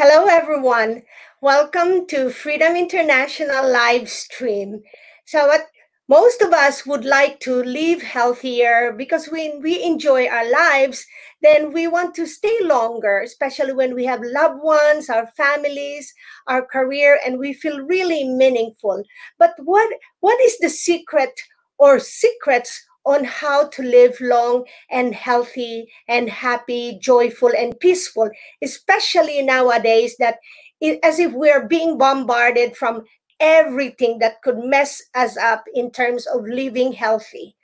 Hello, everyone. Welcome to Freedom International live stream. So, what most of us would like to live healthier because when we enjoy our lives, then we want to stay longer, especially when we have loved ones, our families, our career, and we feel really meaningful. But what what is the secret or secrets on how to live long and healthy and happy, joyful, and peaceful, especially nowadays that it, as if we're being bombarded from everything that could mess us up in terms of living healthy.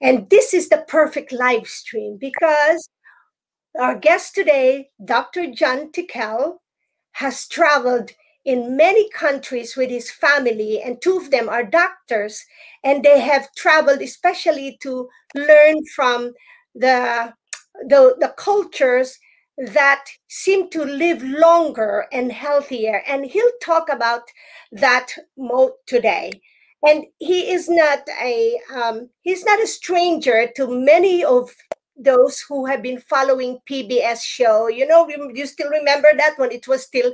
And this is the perfect live stream because our guest today, Dr. John Tickell, has traveled in many countries with his family, and two of them are doctors, and they have traveled especially to learn from the, the, the cultures that seem to live longer and healthier. And he'll talk about that mode today. And he is not a um, he's not a stranger to many of those who have been following PBS show. You know, you still remember that when it was still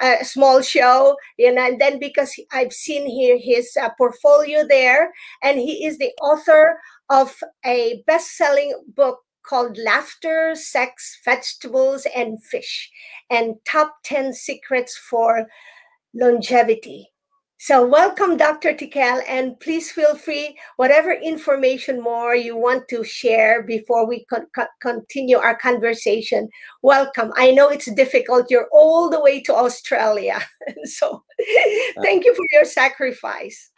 a small show, you know, and then because I've seen here his uh, portfolio there, and he is the author of a best-selling book called Laughter, Sex, Vegetables, and Fish, and Top 10 Secrets for Longevity. So, welcome, Dr. Tickell, and please feel free, whatever information more you want to share before we con- continue our conversation. Welcome. I know it's difficult. You're all the way to Australia. so, thank you for your sacrifice.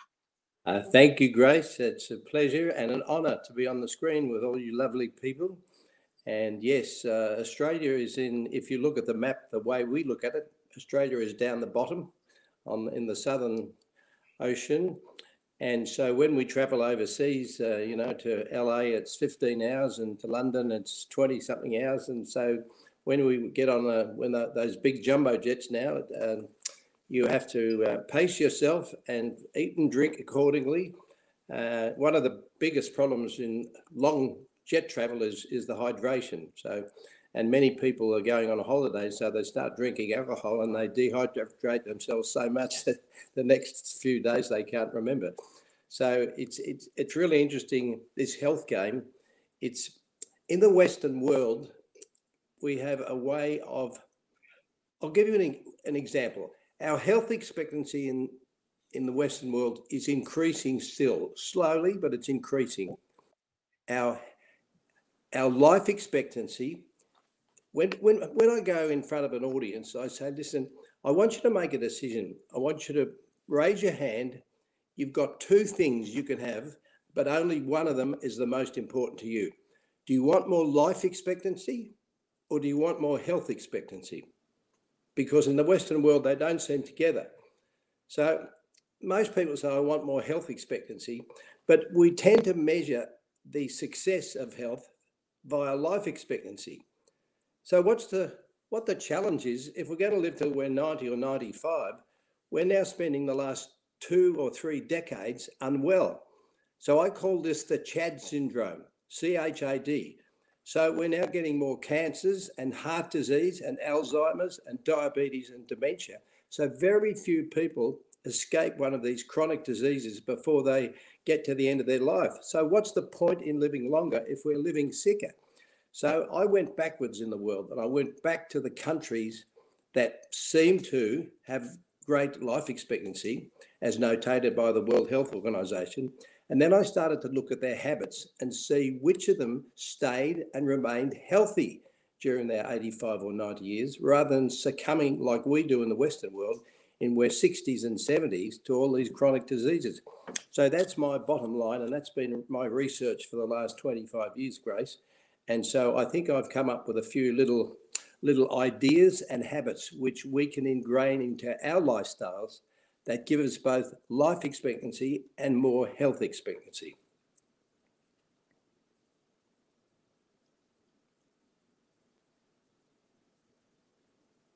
Uh, thank you, Grace. It's a pleasure and an honor to be on the screen with all you lovely people. And yes, uh, Australia is in, if you look at the map the way we look at it, Australia is down the bottom on in the Southern Ocean. And so when we travel overseas, uh, you know, to LA, it's 15 hours, and to London, it's 20 something hours. And so when we get on a, when the, those big jumbo jets now, uh, you have to uh, pace yourself and eat and drink accordingly. Uh, one of the biggest problems in long jet travel is is the hydration. So and many people are going on a holiday, so they start drinking alcohol and they dehydrate themselves so much that the next few days they can't remember. So it's it's it's really interesting this health game. It's in the Western world, we have a way of. I'll give you an, an example. Our health expectancy in in the Western world is increasing still, slowly, but it's increasing. Our our life expectancy when, when, when I go in front of an audience, I say, listen, I want you to make a decision. I want you to raise your hand. You've got two things you can have, but only one of them is the most important to you. Do you want more life expectancy or do you want more health expectancy? Because in the Western world, they don't seem together. So most people say, I want more health expectancy, but we tend to measure the success of health via life expectancy. So what's the what the challenge is if we're going to live till we're 90 or 95, we're now spending the last two or three decades unwell. So I call this the CHAD syndrome, C H A D. So we're now getting more cancers and heart disease and Alzheimer's and diabetes and dementia. So very few people escape one of these chronic diseases before they get to the end of their life. So what's the point in living longer if we're living sicker? So I went backwards in the world and I went back to the countries that seem to have great life expectancy, as notated by the World Health Organization. And then I started to look at their habits and see which of them stayed and remained healthy during their 85 or 90 years, rather than succumbing like we do in the Western world in their 60s and 70s to all these chronic diseases. So that's my bottom line, and that's been my research for the last 25 years, Grace. And so I think I've come up with a few little little ideas and habits which we can ingrain into our lifestyles that give us both life expectancy and more health expectancy.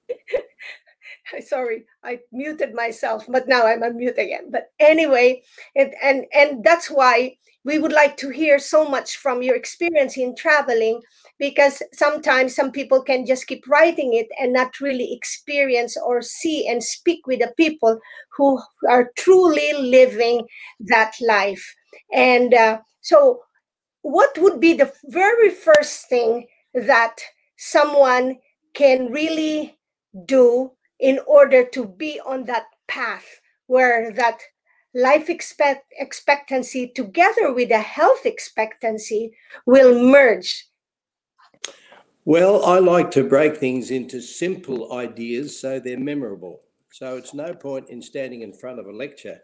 sorry, I muted myself, but now I'm unmute again. But anyway, and and and that's why we would like to hear so much from your experience in traveling because sometimes some people can just keep writing it and not really experience or see and speak with the people who are truly living that life. And uh, so what would be the very first thing that someone can really do in order to be on that path where that life expect expectancy together with a health expectancy will merge. Well i like to break things into simple ideas so they're memorable. So it's no point in standing in front of a lecture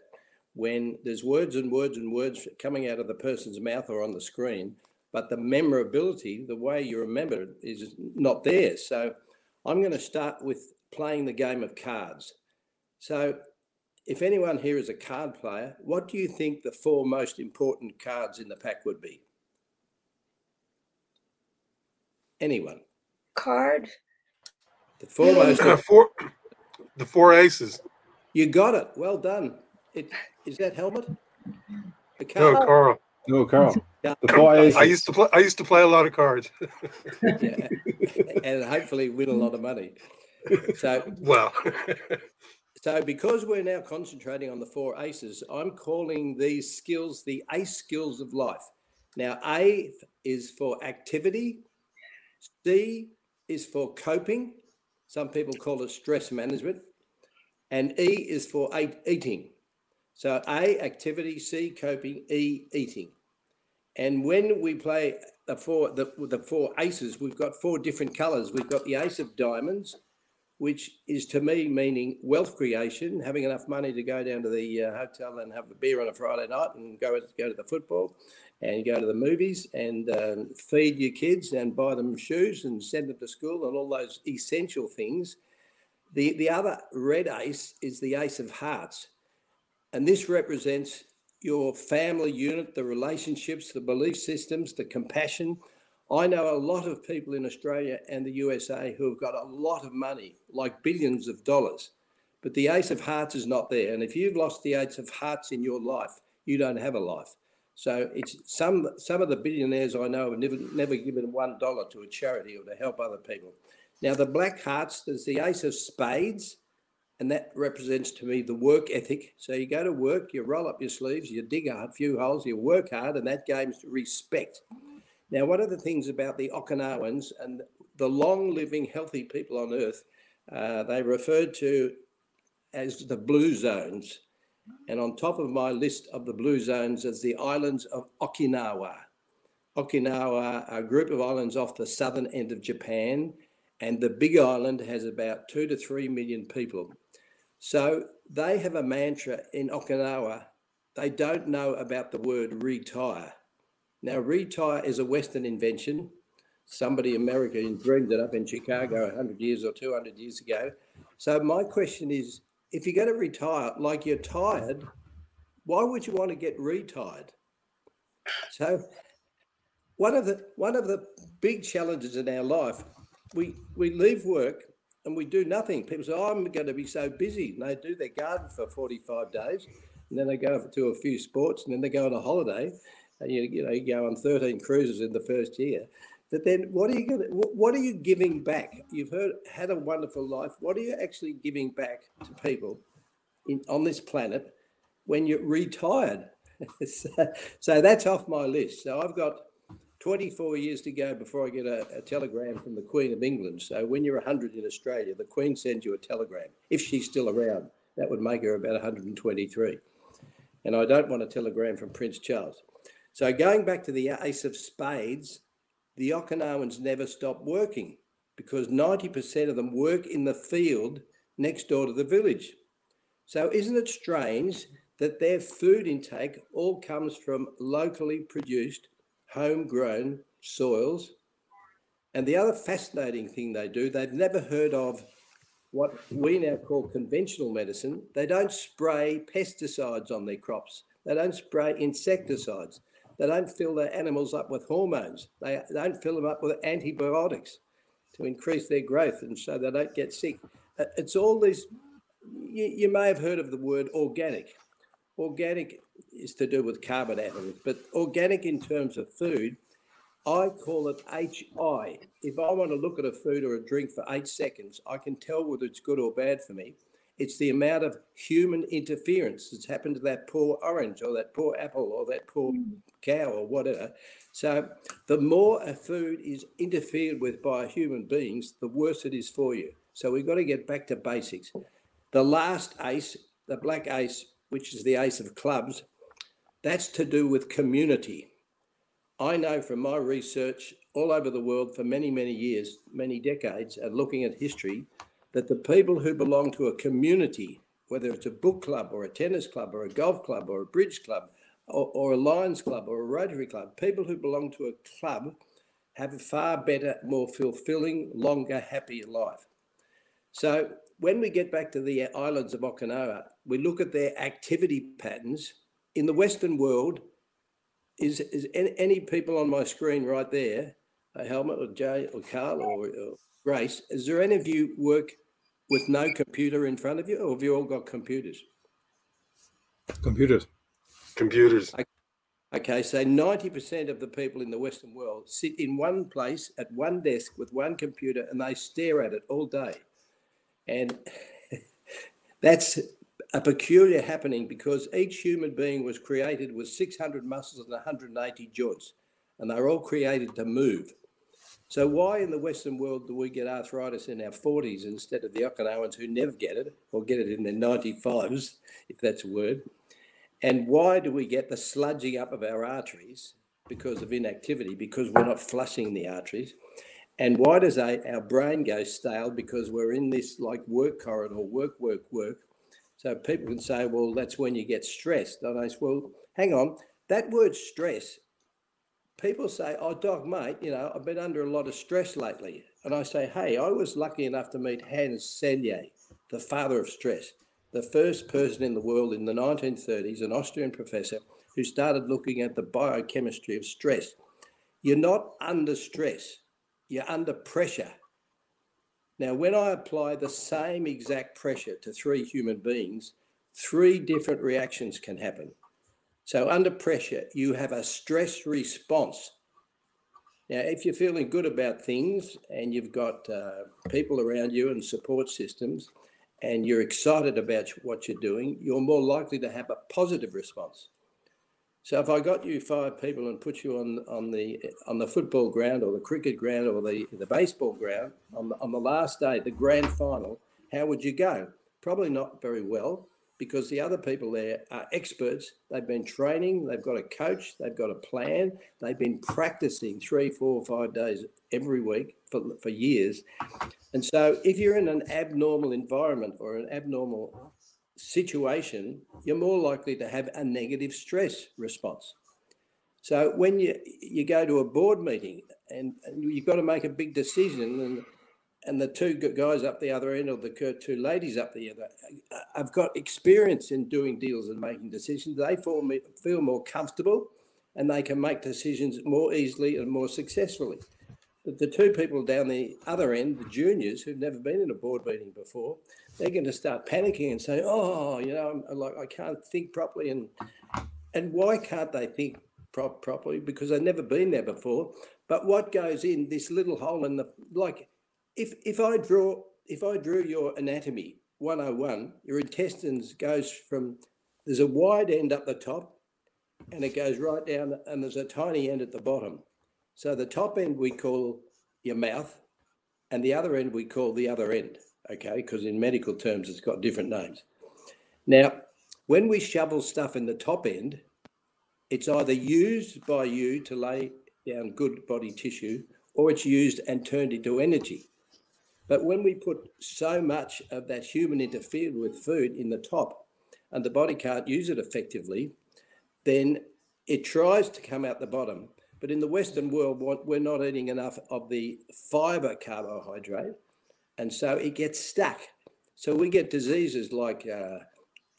when there's words and words and words coming out of the person's mouth or on the screen but the memorability the way you remember it is not there. So i'm going to start with playing the game of cards. So if anyone here is a card player, what do you think the four most important cards in the pack would be? Anyone? Card. The four most. The four, the four aces. You got it. Well done. It, is that Helmut? The card? No, Karl. No, Karl. Yeah. The four aces. I used to play. I used to play a lot of cards. yeah. and hopefully win a lot of money. So well. So, because we're now concentrating on the four aces, I'm calling these skills the ace skills of life. Now, A is for activity, C is for coping. Some people call it stress management. And E is for eating. So, A, activity, C, coping, E, eating. And when we play the four, the, the four aces, we've got four different colors. We've got the ace of diamonds, which is to me meaning wealth creation, having enough money to go down to the uh, hotel and have a beer on a Friday night and go go to the football and go to the movies and um, feed your kids and buy them shoes and send them to school and all those essential things. The, the other red ace is the ace of hearts. And this represents your family unit, the relationships, the belief systems, the compassion, I know a lot of people in Australia and the USA who have got a lot of money, like billions of dollars, but the ace of hearts is not there. And if you've lost the ace of hearts in your life, you don't have a life. So it's some some of the billionaires I know have never never given one dollar to a charity or to help other people. Now the black hearts, there's the ace of spades, and that represents to me the work ethic. So you go to work, you roll up your sleeves, you dig a few holes, you work hard, and that game's respect. Now, one of the things about the Okinawans and the long living, healthy people on Earth, uh, they referred to as the blue zones. And on top of my list of the blue zones is the islands of Okinawa. Okinawa, a group of islands off the southern end of Japan, and the big island has about two to three million people. So they have a mantra in Okinawa. They don't know about the word retire. Now, retire is a Western invention. Somebody American dreamed it up in Chicago 100 years or 200 years ago. So, my question is if you're going to retire like you're tired, why would you want to get retired? So, one of the one of the big challenges in our life, we we leave work and we do nothing. People say, oh, "I'm going to be so busy," and they do their garden for 45 days, and then they go to a few sports, and then they go on a holiday, you, you know, you go on 13 cruises in the first year. But then what are you going to, what are you giving back? You've heard, had a wonderful life. What are you actually giving back to people in, on this planet when you're retired? so, so, that's off my list. So I've got 24 years to go before I get a, a, telegram from the Queen of England. So when you're 100 in Australia, the Queen sends you a telegram. If she's still around, that would make her about 123. And I don't want a telegram from Prince Charles. So going back to the ace of spades, the Okinawans never stop working because 90% of them work in the field next door to the village. So isn't it strange that their food intake all comes from locally produced, homegrown soils? And the other fascinating thing they do, they've never heard of what we now call conventional medicine. They don't spray pesticides on their crops. They don't spray insecticides. They don't fill their animals up with hormones. They don't fill them up with antibiotics to increase their growth and so they don't get sick. uh, it's all these. You, you may have heard of the word organic. Organic is to do with carbon atoms, but organic in terms of food, I call it HI. If I want to look at a food or a drink for eight seconds, I can tell whether it's good or bad for me. It's the amount of human interference that's happened to that poor orange or that poor apple or that poor hmm. cow or whatever. So, the more a food is interfered with by human beings, the worse it is for you. So, we've got to get back to basics. The last ace, the black ace, which is the ace of clubs, that's to do with community. I know from my research all over the world for many, many years, many decades, and looking at history, that the people who belong to a community, whether it's a book club or a tennis club or a golf club or a bridge club or, or a Lions club or a Rotary club, people who belong to a club have a far better, more fulfilling, longer, happier life. So when we get back to the islands of Okinawa, we look at their activity patterns. In the Western world, is, is any, any people on my screen right there, a Helmut or Jay or Karl or, or Grace, is there any of you work with no computer in front of you, or have you all got computers? Computers. Computers. Okay, so 90% of the people in the Western world sit in one place at one desk with one computer and they stare at it all day. And that's a peculiar happening because each human being was created with 600 muscles and 180 joints, and they're all created to move. So why in the Western world do we get arthritis in our 40s instead of the Okinawans who never get it or get it in their 95s, if that's a word? And why do we get the sludging up of our arteries because of inactivity, because we're not flushing the arteries? And why does our brain go stale? Because we're in this like work corridor, work, work, work. So people can say, well, that's when you get stressed. And I say, well, hang on, that word stress people say, "Oh, dog, mate, you know, I've been under a lot of stress lately," and I say, "Hey, I was lucky enough to meet Hans Selye, the father of stress, the first person in the world in the 1930s, an Austrian professor who started looking at the biochemistry of stress. You're not under stress; you're under pressure." Now, when I apply the same exact pressure to three human beings, three different reactions can happen. So under pressure, you have a stress response. Now, if you're feeling good about things and you've got uh, people around you and support systems, and you're excited about what you're doing, you're more likely to have a positive response. So if I got you five people and put you on on the on the football ground or the cricket ground or the the baseball ground on the, on the last day, the grand final, how would you go? Probably not very well because the other people there are experts. They've been training, they've got a coach, they've got a plan, they've been practicing three, four, five days every week for, for years. And so, if you're in an abnormal environment or an abnormal situation, you're more likely to have a negative stress response. So when you you go to a board meeting and, and you've got to make a big decision and and the two guys up the other end, or the two ladies up the other, uh, have got experience in doing deals and making decisions. They feel, feel more comfortable and they can make decisions more easily and more successfully. But the two people down the other end, the juniors who've never been in a board meeting before, they're going to start panicking and say, "Oh, you know, I'm, like I can't think properly." And and why can't they think prop- properly? Because they've never been there before. But what goes in this little hole in the like if if I draw if I drew your anatomy 101, your intestines goes from there's a wide end up the top and it goes right down and there's a tiny end at the bottom. So the top end we call your mouth and the other end we call the other end, okay? Because in medical terms it's got different names. Now, when we shovel stuff in the top end, it's either used by you to lay down good body tissue or it's used and turned into energy. But when we put so much of that human interfered with food in the top and the body can't use it effectively, then it tries to come out the bottom. But in the Western world, we're not eating enough of the fiber carbohydrate. And so it gets stuck. So we get diseases like uh,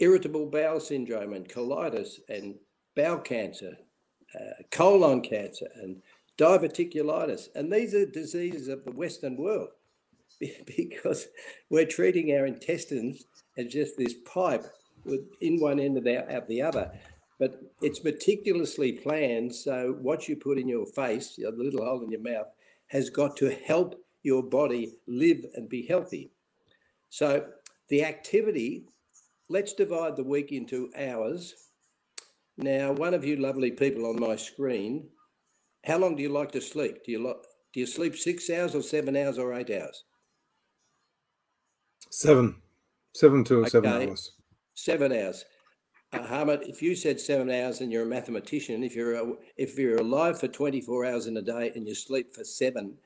irritable bowel syndrome and colitis and bowel cancer, uh, colon cancer and diverticulitis. And these are diseases of the Western world. because we're treating our intestines as just this pipe with in one end of the out the other. But it's meticulously planned. So what you put in your face, the little hole in your mouth, has got to help your body live and be healthy. So the activity, let's divide the week into hours. Now, one of you lovely people on my screen, how long do you like to sleep? Do you like do you sleep six hours or seven hours or eight hours? Seven, seven to okay. seven hours. Seven hours. Uh, Harmit, if you said seven hours and you're a mathematician, if you're a, if you're alive for 24 hours in a day and you sleep for seven,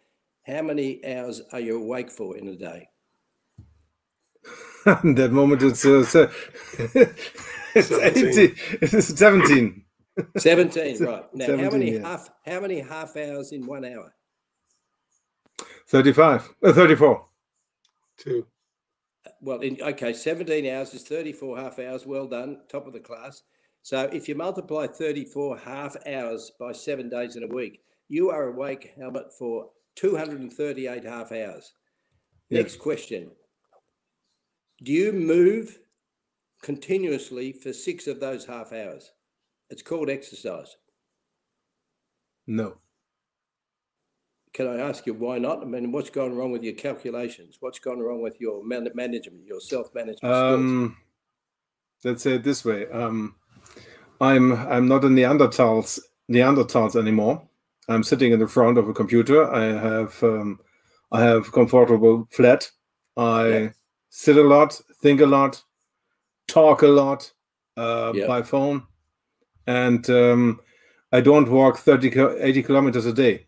how many hours are you awake for in a day? that moment it's, uh, it's 18, it's 17. 17, right. Now, 17, how many yeah. half how many half hours in one hour? 35, uh, 34. Two. Well, in, okay, 17 hours is 34 half hours. Well done, top of the class. So if you multiply 34 half hours by seven days in a week, you are awake, Helmut, for 238 half hours. Yeah. Next question. Do you move continuously for six of those half hours? It's called exercise. No. Can I ask you why not? I mean, what's gone wrong with your calculations? What's gone wrong with your man- management, your self-management um, skills? Let's say it this way: um, I'm I'm not a Neanderthals Neanderthals anymore. I'm sitting in the front of a computer. I have um, I have comfortable flat. I yeah. sit a lot, think a lot, talk a lot uh, yeah. by phone, and um, I don't walk 30, 80 kilometers a day.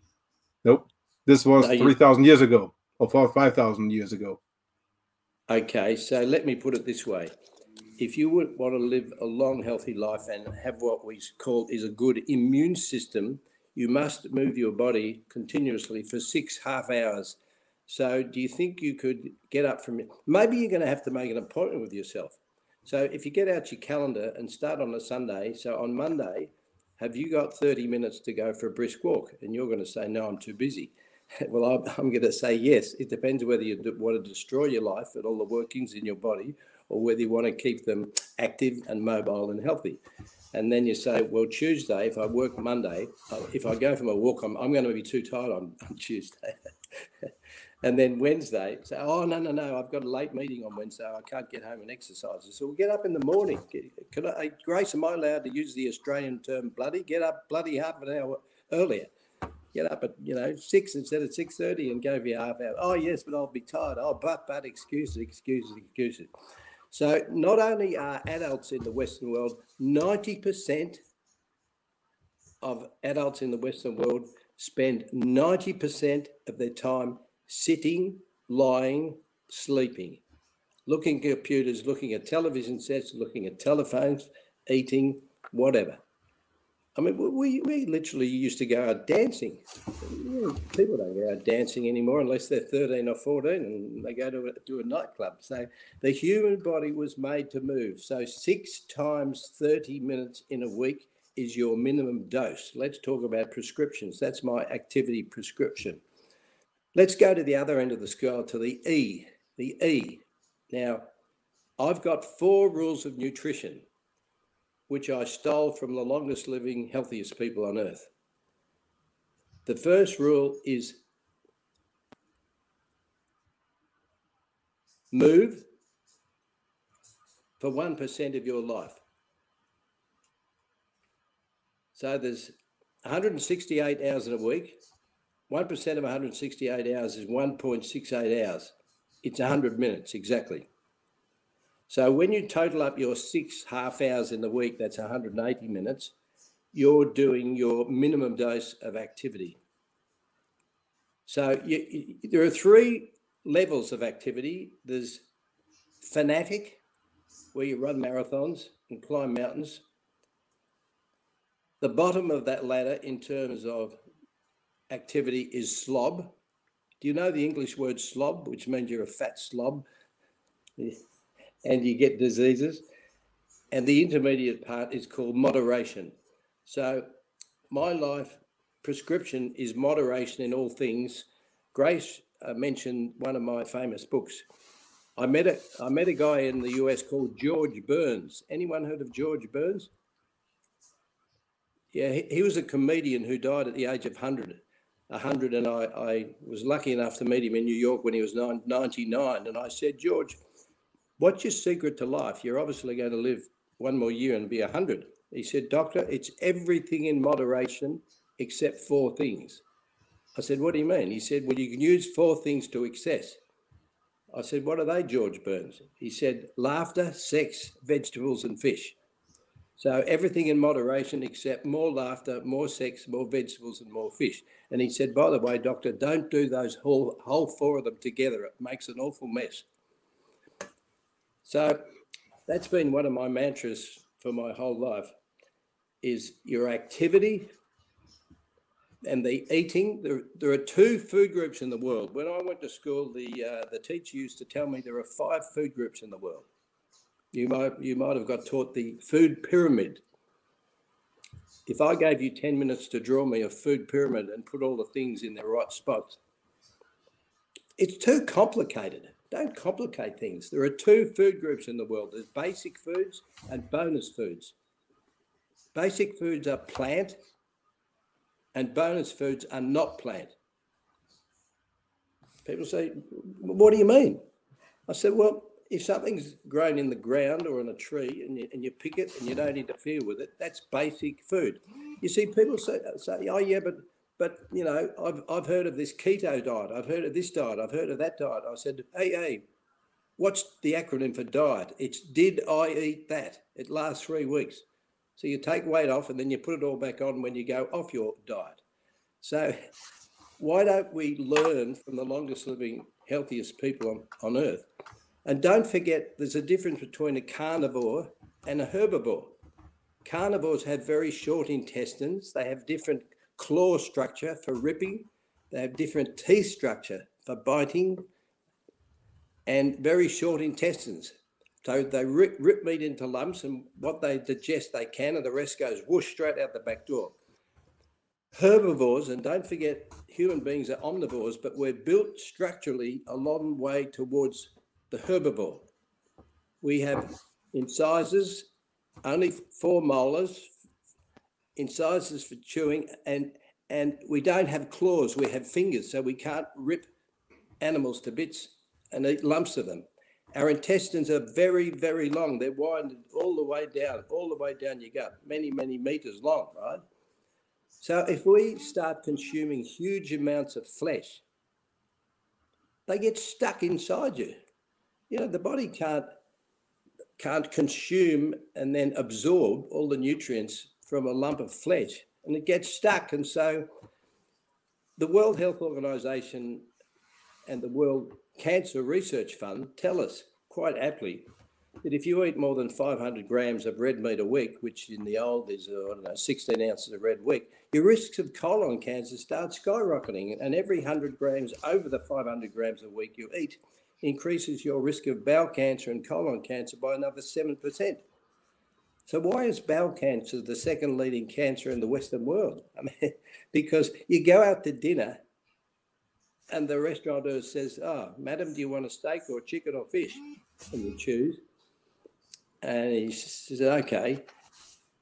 Nope. This was no, 3,000 years ago or 5,000 years ago. Okay, so let me put it this way. If you would want to live a long, healthy life and have what we call is a good immune system, you must move your body continuously for six half hours. So, do you think you could get up from it? Maybe you're going to have to make an appointment with yourself. So, if you get out your calendar and start on a Sunday, so on Monday, have you got 30 minutes to go for a brisk walk? And you're going to say, No, I'm too busy. Well, I'm going to say yes. It depends whether you want to destroy your life and all the workings in your body or whether you want to keep them active and mobile and healthy. And then you say, well, Tuesday, if I work Monday, uh, if I go for a walk, I'm, I'm going to be too tired on, on Tuesday. and then Wednesday, say, oh, no, no, no, I've got a late meeting on Wednesday. I can't get home and exercise. So we'll get up in the morning. Could I, Grace, am I allowed to use the Australian term bloody? Get up bloody half an hour earlier get up at you know six instead of six thirty and go for your half hour. Oh yes, but I'll be tired. Oh, but but excuses, excuses, excuses. So not only are adults in the Western world, ninety percent of adults in the Western world spend ninety percent of their time sitting, lying, sleeping, looking at computers, looking at television sets, looking at telephones, eating, whatever. I mean, we, we literally used to go out dancing. People don't go out dancing anymore unless they're 13 or 14 and they go to a, to a nightclub. So the human body was made to move. So six times 30 minutes in a week is your minimum dose. Let's talk about prescriptions. That's my activity prescription. Let's go to the other end of the scale to the E. The E. Now, I've got four rules of nutrition which I stole from the longest living, healthiest people on earth. The first rule is move for 1% of your life. So there's 168 hours in a week. 1% of 168 hours is 1.68 hours. It's 100 minutes exactly. So when you total up your six half hours in the week, that's 180 minutes, you're doing your minimum dose of activity. So you, you, there are three levels of activity. There's fanatic, where you run marathons and climb mountains. The bottom of that ladder in terms of activity is slob. Do you know the English word slob, which means you're a fat slob? And you get diseases. And the intermediate part is called moderation. So, my life prescription is moderation in all things. Grace uh, mention one of my famous books. I met a I met a guy in the US called George Burns. Anyone heard of George Burns? Yeah, he, he was a comedian who died at the age of 100. 100 and I, I was lucky enough to meet him in New York when he was 99 and I said, George, what's your secret to life? You're obviously going to live one more year and be 100. He said, Doctor, it's everything in moderation except four things. I said, What do you mean? He said, Well, you can use four things to excess. I said, What are they, George Burns? He said, Laughter, sex, vegetables, and fish. So everything in moderation except more laughter, more sex, more vegetables, and more fish. And he said, By the way, doctor, don't do those whole, whole four of them together. It makes an awful mess. So that's been one of my mantras for my whole life is your activity and the eating. There, there are two food groups in the world. When I went to school, the uh, the teacher used to tell me there are five food groups in the world. You might you might have got taught the food pyramid. If I gave you 10 minutes to draw me a food pyramid and put all the things in their right spots, it's too complicated. Don't complicate things. There are two food groups in the world. There's basic foods and bonus foods. Basic foods are plant and bonus foods are not plant. People say, What do you mean? I said, Well, if something's grown in the ground or on a tree and you, and you pick it and you don't interfere with it, that's basic food. You see, people say, say Oh, yeah, but but you know, I've, I've heard of this keto diet, I've heard of this diet, I've heard of that diet. I said, Hey, hey, what's the acronym for diet? It's Did I Eat That? It lasts three weeks. So you take weight off and then you put it all back on when you go off your diet. So why don't we learn from the longest living, healthiest people on, on earth? And don't forget, there's a difference between a carnivore and a herbivore. Carnivores have very short intestines, they have different claw structure for ripping, they have different teeth structure for biting, and very short intestines. So they rip, rip meat into lumps, and what they digest they can, and the rest goes whoosh straight out the back door. Herbivores, and don't forget, human beings are omnivores, but we're built structurally a long way towards the herbivore. We have incisors, only four molars, incisors for chewing, and and we don't have claws. We have fingers, so we can't rip animals to bits and eat lumps of them. Our intestines are very, very long. They're winded all the way down, all the way down your gut, many, many meters long, right? So if we start consuming huge amounts of flesh, they get stuck inside you. You know, the body can't can't consume and then absorb all the nutrients from a lump of flesh and it gets stuck. And so the World Health Organization and the World Cancer Research Fund tell us quite aptly that if you eat more than 500 grams of red meat a week, which in the old is, uh, I don't know, 16 ounces of red week, your risks of colon cancer start skyrocketing. And every 100 grams over the 500 grams a week you eat increases your risk of bowel cancer and colon cancer by another 7%. So why is bowel cancer the second leading cancer in the Western world? I mean, because you go out to dinner and the restaurateur says, "Oh, madam, do you want a steak or chicken or fish?" And you choose. And he says, "Okay."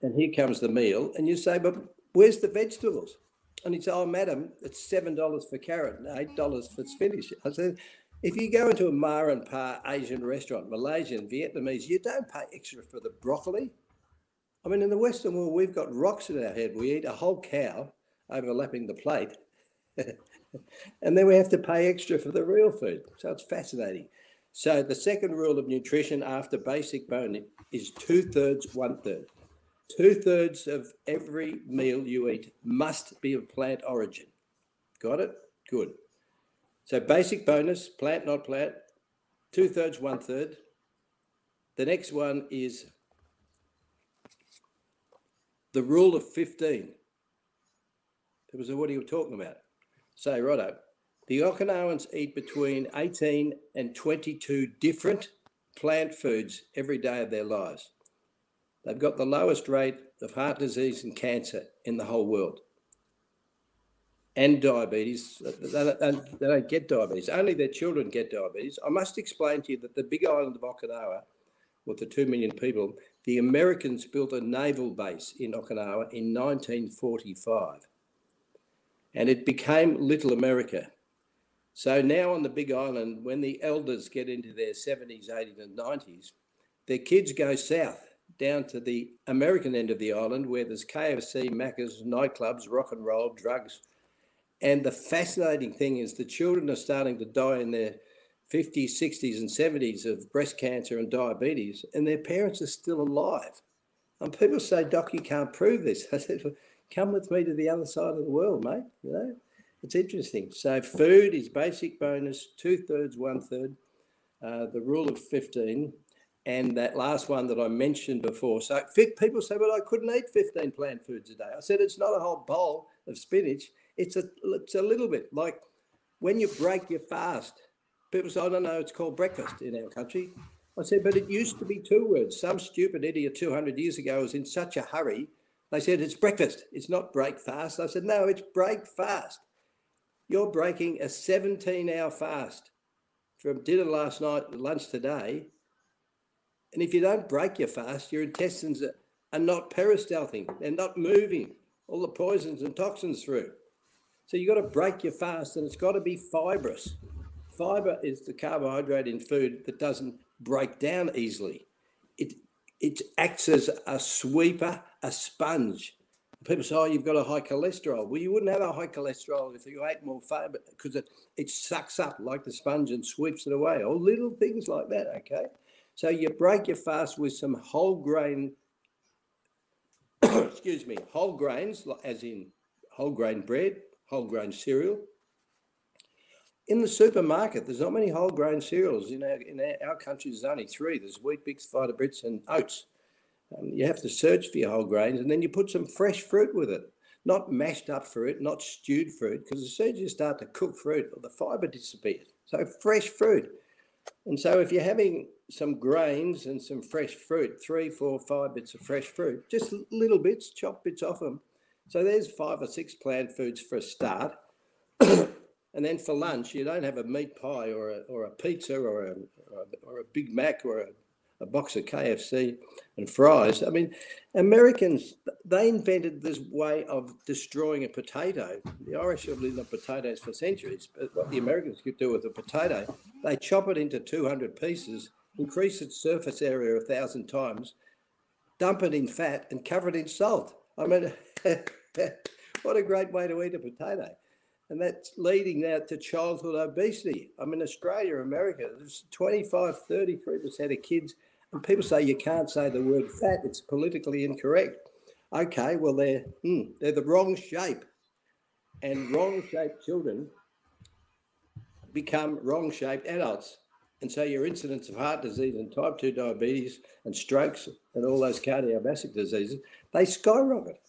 And here comes the meal, and you say, "But where's the vegetables?" And he says, "Oh, madam, it's seven dollars for carrot and eight dollars for spinach." I said, "If you go into a Ma and Pa Asian restaurant, Malaysian, Vietnamese, you don't pay extra for the broccoli." I mean, in the Western world, we've got rocks in our head. We eat a whole cow overlapping the plate. and then we have to pay extra for the real food. So it's fascinating. So the second rule of nutrition after basic bone is two thirds, one third. Two thirds of every meal you eat must be of plant origin. Got it? Good. So basic bonus, plant, not plant, two thirds, one third. The next one is the rule of 15. People say, what are you talking about? Say, righto, the Okinawans eat between 18 and 22 different plant foods every day of their lives. They've got the lowest rate of heart disease and cancer in the whole world. and diabetes. They don't, they don't get diabetes. Only their children get diabetes. I must explain to you that the big island of Okinawa, with the 2 million people, the Americans built a naval base in Okinawa in 1945. And it became Little America. So now on the big island, when the elders get into their 70s, 80s, and 90s, their kids go south down to the American end of the island where there's KFC, Macca's, nightclubs, rock and roll, drugs, and the fascinating thing is the children are starting to die in their 50s, 60s, and 70s of breast cancer and diabetes, and their parents are still alive. And people say, Doc, you can't prove this. I said, well, come with me to the other side of the world, mate. You know, it's interesting. So food is basic bonus, two thirds, one third, uh, the rule of 15, and that last one that I mentioned before. So people say, well, I couldn't eat 15 plant foods a day. I said, it's not a whole bowl of spinach. It's a it's a little bit like when you break your fast. People say, I don't know, it's called breakfast in our country. I said, but it used to be two words. Some stupid idiot 200 years ago was in such a hurry. They said, it's breakfast. It's not break fast. I said, no, it's break fast. You're breaking a 17 hour fast from dinner last night lunch today. And if you don't break your fast, your intestines are, are not peristalting. They're not moving all the poisons and toxins through. So you've got to break your fast and it's got to be fibrous. Fiber is the carbohydrate in food that doesn't break down easily. It, it acts as a sweeper, a sponge. People say, oh, you've got a high cholesterol. Well, you wouldn't have a high cholesterol if you ate more fiber because it, it sucks up like the sponge and sweeps it away, or little things like that, okay? So you break your fast with some whole grain, excuse me, whole grains, as in whole grain bread, whole grain cereal. In the supermarket, there's not many whole grain cereals. In our, in our, country, there's only three. There's Weet-Bix, Vita Brits, and oats. Um, you have to search for your whole grains, and then you put some fresh fruit with it. Not mashed up fruit, not stewed fruit, because as soon as you start to cook fruit, the fibre disappears. So fresh fruit. And so if you're having some grains and some fresh fruit, three, four, five bits of fresh fruit, just little bits, chop bits off them, so there's five or six plant foods for a start. And then for lunch, you don't have a meat pie or a, or a pizza or a, or a, or a Big Mac or a, a box of KFC and fries. I mean, Americans, they invented this way of destroying a potato. The Irish have lived on potatoes for centuries, but what the Americans could do with a potato, they chop it into 200 pieces, increase its surface area a thousand times, dump it in fat, and cover it in salt. I mean, what a great way to eat a potato. And that's leading now to childhood obesity. I mean, Australia, America, there's 25, 33% of kids, and people say you can't say the word fat, it's politically incorrect. Okay, well, they're, hmm, they're the wrong shape. And wrong shaped children become wrong shaped adults. And so your incidence of heart disease and type 2 diabetes and strokes and all those cardiovascular diseases, they skyrocket.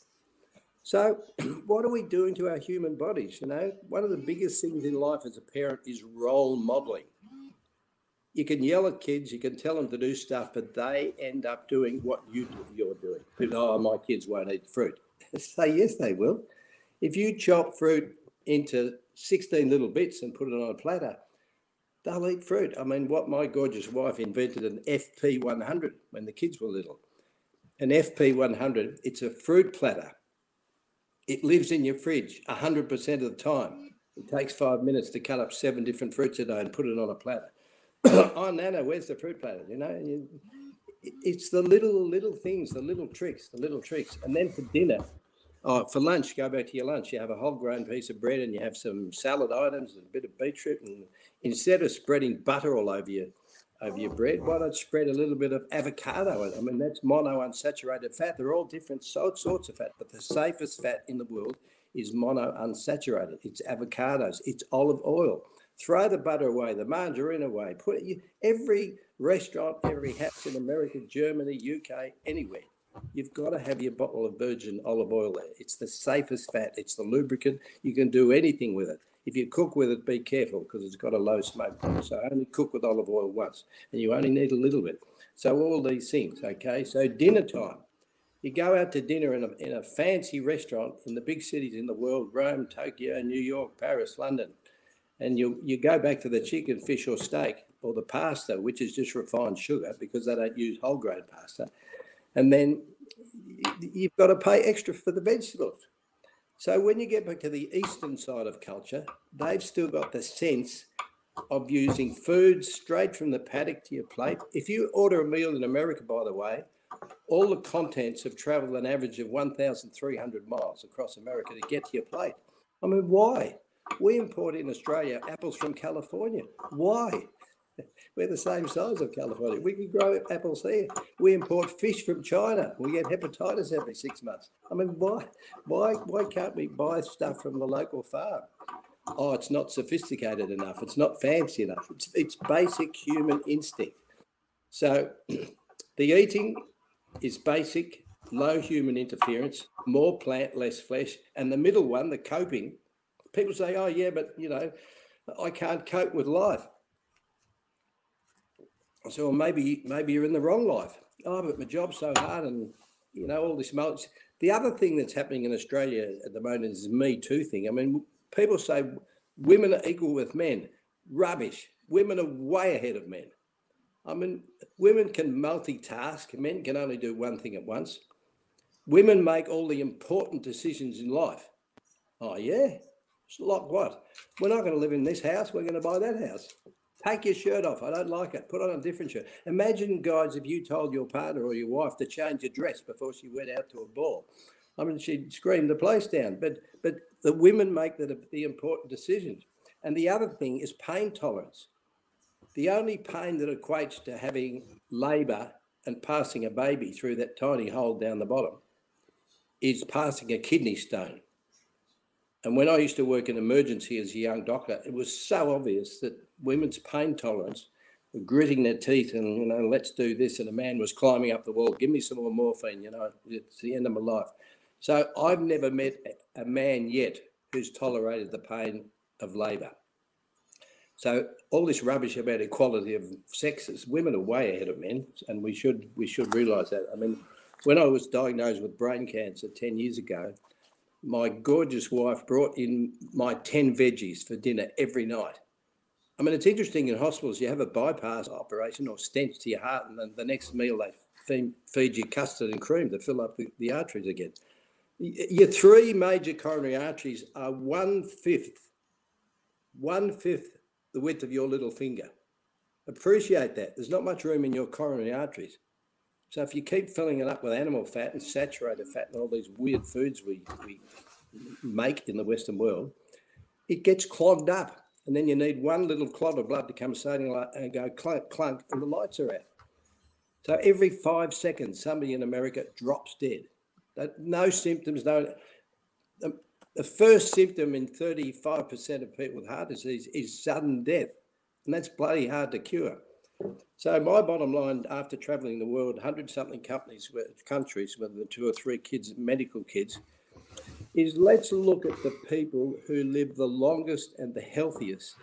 So, what are we doing to our human bodies? You know, one of the biggest things in life as a parent is role modeling. You can yell at kids, you can tell them to do stuff, but they end up doing what you do, you're doing. Oh, my kids won't eat fruit. Say yes, they will. If you chop fruit into 16 little bits and put it on a platter, they'll eat fruit. I mean, what my gorgeous wife invented an FP 100 when the kids were little. An FP 100, it's a fruit platter. It lives in your fridge 100% of the time. It takes five minutes to cut up seven different fruits a day and put it on a platter. oh, Nana, where's the fruit platter? You know, you, it's the little, little things, the little tricks, the little tricks. And then for dinner, Oh, for lunch, go back to your lunch. You have a whole grain piece of bread and you have some salad items and a bit of beetroot. And instead of spreading butter all over your over your bread, why not spread a little bit of avocado? I mean, that's mono unsaturated fat. They're all different sorts of fat, but the safest fat in the world is mono unsaturated. It's avocados. It's olive oil. Throw the butter away, the margarine away. Put it, every restaurant, every house in America, Germany, UK, anywhere You've got to have your bottle of virgin olive oil there. It's the safest fat. It's the lubricant. You can do anything with it. If you cook with it, be careful because it's got a low smoke. So only cook with olive oil once, and you only need a little bit. So all these things, okay. So dinner time, You go out to dinner in a, in a fancy restaurant in the big cities in the world Rome, Tokyo, New York, Paris, London and you, you go back to the chicken, fish, or steak, or the pasta, which is just refined sugar because they don't use whole grain pasta. And then you've got to pay extra for the vegetables. So when you get back to the eastern side of culture, they've still got the sense of using food straight from the paddock to your plate. If you order a meal in America, by the way, all the contents have traveled an average of 1,300 miles across America to get to your plate. I mean, why? We import in Australia apples from California. Why? We're the same size of California. We can grow apples here. We import fish from China. We get hepatitis every six months. I mean, why, why, why can't we buy stuff from the local farm? Oh, it's not sophisticated enough. It's not fancy enough. It's, it's basic human instinct. So, the eating is basic, low human interference, more plant, less flesh, and the middle one, the coping, people say, "Oh yeah, but you know, I can't cope with life." I said, "Well, maybe maybe you're in the wrong life." Oh, but my job's so hard, and you know all this. Mulch. The other thing that's happening in Australia at the moment is the Me Too thing. I mean, people say women are equal with men. Rubbish. Women are way ahead of men. I mean, women can multitask. Men can only do one thing at once. Women make all the important decisions in life. Oh, yeah. It's like what? We're not going to live in this house. We're going to buy that house. Take your shirt off. I don't like it. Put on a different shirt. Imagine, guys, if you told your partner or your wife to change your dress before she went out to a ball. I mean, she'd scream the place down. But but the women make the, the important decisions. And the other thing is pain tolerance. The only pain that equates to having labour and passing a baby through that tiny hole down the bottom is passing a kidney stone. And when I used to work in emergency as a young doctor, it was so obvious that women's pain tolerance were gritting their teeth and, you know, let's do this. And a man was climbing up the wall, give me some more morphine, you know, it's the end of my life. So I've never met a man yet who's tolerated the pain of labour. So all this rubbish about equality of sexes, women are way ahead of men, and we should we should realise that. I mean, when I was diagnosed with brain cancer ten years ago, my gorgeous wife brought in my 10 veggies for dinner every night. I mean, it's interesting in hospitals, you have a bypass operation or stents to your heart, and then the next meal they feed, you custard and cream to fill up the, the arteries again. Your three major coronary arteries are one fifth, one fifth the width of your little finger. Appreciate that. There's not much room in your coronary arteries. So if you keep filling it up with animal fat and saturated fat and all these weird foods we, we make in the Western world, it gets clogged up. And then you need one little clot of blood to come starting and go clunk, clunk, and the lights are out. So every five seconds, somebody in America drops dead. No symptoms, no. The, the first symptom in 35% of people with heart disease is sudden death. And that's bloody hard to cure. So my bottom line, after travelling the world, hundred something companies, countries with the two or three kids, medical kids, is let's look at the people who live the longest and the healthiest,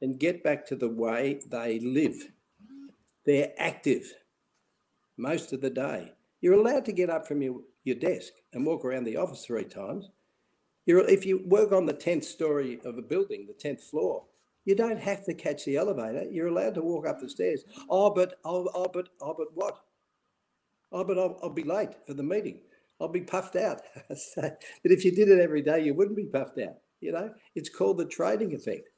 and get back to the way they live. They're active most of the day. You're allowed to get up from your, your desk and walk around the office three times. You're, if you work on the 10th story of a building, the 10th floor, you don't have to catch the elevator. You're allowed to walk up the stairs. Oh, but oh, oh but oh, but what? Oh, but I'll, I'll be late for the meeting. I'll be puffed out. so, but if you did it every day, you wouldn't be puffed out. You know, it's called the training effect.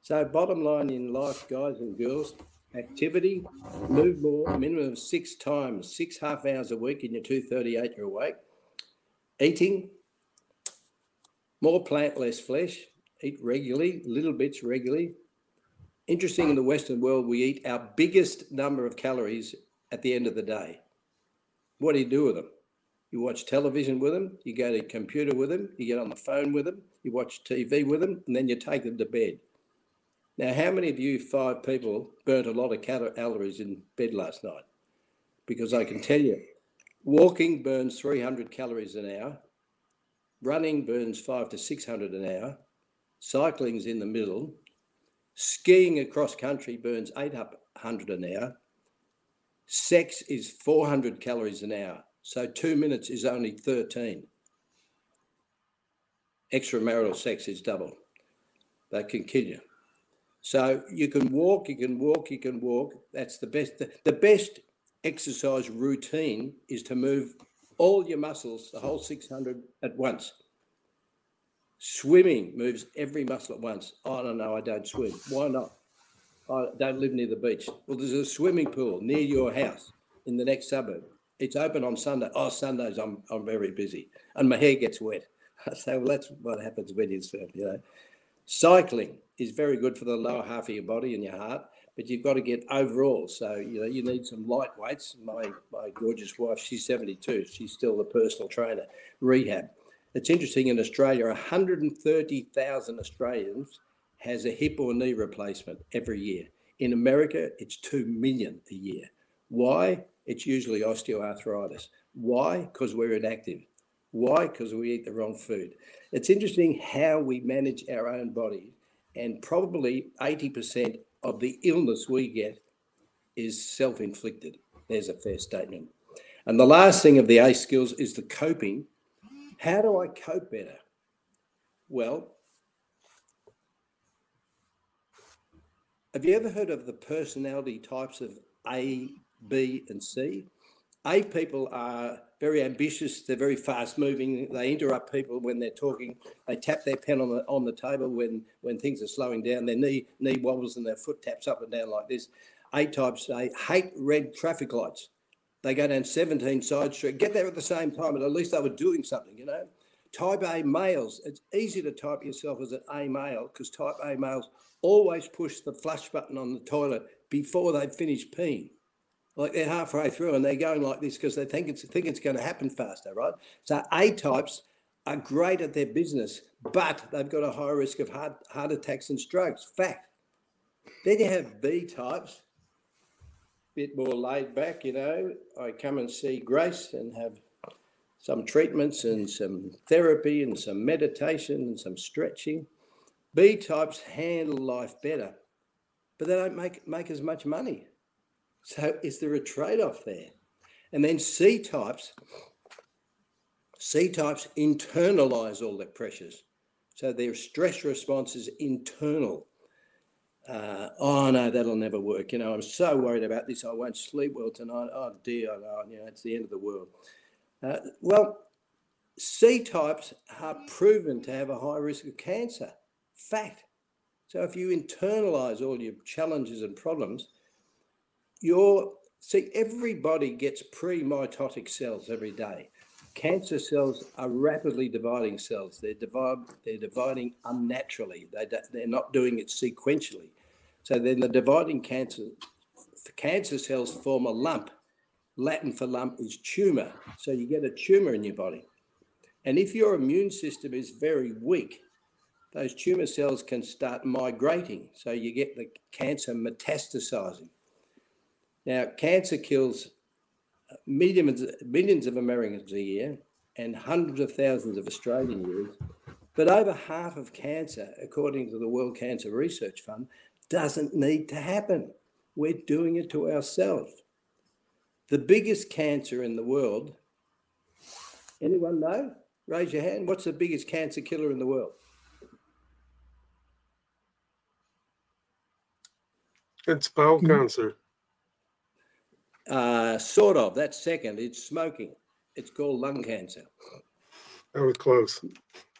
So, bottom line in life, guys and girls, activity, move more, minimum of six times, six half hours a week in your 238 you're awake. Eating, more plant, less flesh, eat regularly, little bits regularly. Interesting in the Western world, we eat our biggest number of calories at the end of the day. What do you do with them? You watch television with them, you go to computer with them, you get on the phone with them, you watch TV with them, and then you take them to bed. Now, how many of you five people burnt a lot of calories in bed last night? Because I can tell you, walking burns 300 calories an hour, running burns five to 600 an hour, cycling's in the middle, skiing across country burns 800 an hour, sex is 400 calories an hour. So two minutes is only 13. Extramarital sex is double. They can kill you. So you can walk, you can walk, you can walk. That's the best. The best exercise routine is to move all your muscles, the whole 600 at once. Swimming moves every muscle at once. I don't know, I don't swim. Why not? I don't live near the beach. Well, there's a swimming pool near your house in the next suburb. It's open on Sunday. Oh, Sundays I'm I'm very busy, and my hair gets wet. I say, well, that's what happens when you swim. You know, cycling is very good for the lower half of your body and your heart, but you've got to get overall. So you know, you need some light weights. My my gorgeous wife, she's 72. She's still the personal trainer. Rehab. It's interesting in Australia, 130,000 Australians has a hip or knee replacement every year. In America, it's 2 million a year. Why? It's usually osteoarthritis. Why? Because we're inactive. Why? Because we eat the wrong food. It's interesting how we manage our own body, and probably 80% of the illness we get is self inflicted. There's a fair statement. And the last thing of the ACE skills is the coping. How do I cope better? Well, have you ever heard of the personality types of A, B, and C? A people are very ambitious. They're very fast moving. They interrupt people when they're talking. They tap their pen on the on the table when when things are slowing down. Their knee knee wobbles and their foot taps up and down like this. A types they hate red traffic lights. They go down 17 side street, get there at the same time, but at least they were doing something, you know. Type A males, it's easy to type yourself as an A male because type A males always push the flush button on the toilet before they finish peeing like they're halfway through and they're going like this because they think it's think it's going to happen faster, right? So A types are great at their business, but they've got a high risk of heart heart attacks and strokes. Fact. Then you have B types, bit more laid back, you know. I come and see Grace and have some treatments and some therapy and some meditation and some stretching. B types handle life better, but they don't make make as much money. So is there a trade-off there? And then C types, C types internalize all their pressures. So their stress response is internal. Uh, oh no, that'll never work. You know, I'm so worried about this. I won't sleep well tonight. Oh dear, oh, you know, it's the end of the world. Uh, well, C types are proven to have a high risk of cancer. Fact. So if you internalize all your challenges and problems, your see everybody gets pre-mitotic cells every day. Cancer cells are rapidly dividing cells. They're divide, they're dividing unnaturally. They they're not doing it sequentially. So then the dividing cancer cancer cells form a lump. Latin for lump is tumor. So you get a tumor in your body. And if your immune system is very weak, those tumor cells can start migrating. So you get the cancer metastasizing. Now, cancer kills millions, millions of Americans a year and hundreds of thousands of Australian years. But over half of cancer, according to the World Cancer Research Fund, doesn't need to happen. We're doing it to ourselves. The biggest cancer in the world, anyone know? Raise your hand. What's the biggest cancer killer in the world? It's bowel mm-hmm. cancer. Uh, sort of. That's second. It's smoking. It's called lung cancer. That was close.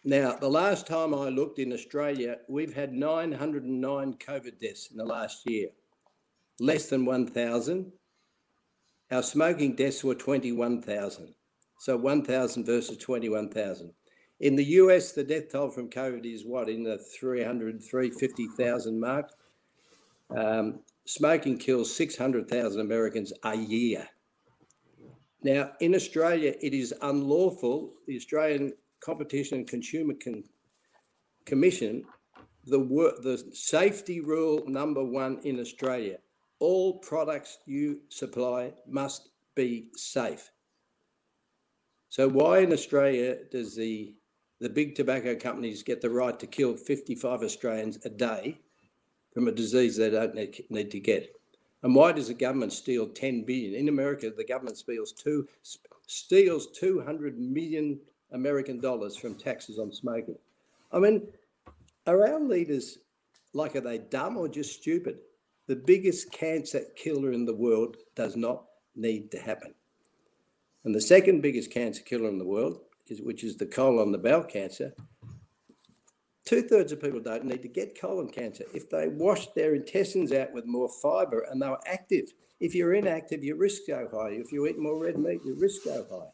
Now, the last time I looked in Australia, we've had 909 COVID deaths in the last year, less than 1,000. Our smoking deaths were 21,000. So 1,000 versus 21,000. In the US, the death toll from COVID is what, in the 300, 350,000 mark? Um, smoking kills 600,000 Americans a year. Now, in Australia, it is unlawful. The Australian Competition and Consumer Con- Commission, the, wor- the safety rule number one in Australia all products you supply must be safe. So, why in Australia does the, the big tobacco companies get the right to kill 55 Australians a day from a disease they don't need, to get. And why does the government steal 10 billion? In America, the government steals two steals 200 million American dollars from taxes on smoking. I mean, are our leaders like are they dumb or just stupid? The biggest cancer killer in the world does not need to happen. And the second biggest cancer killer in the world is which is the colon, and the bowel cancer. Two thirds of people don't need to get colon cancer if they wash their intestines out with more fiber and they're active. If you're inactive, your risk go high. If you eat more red meat, your risk go high.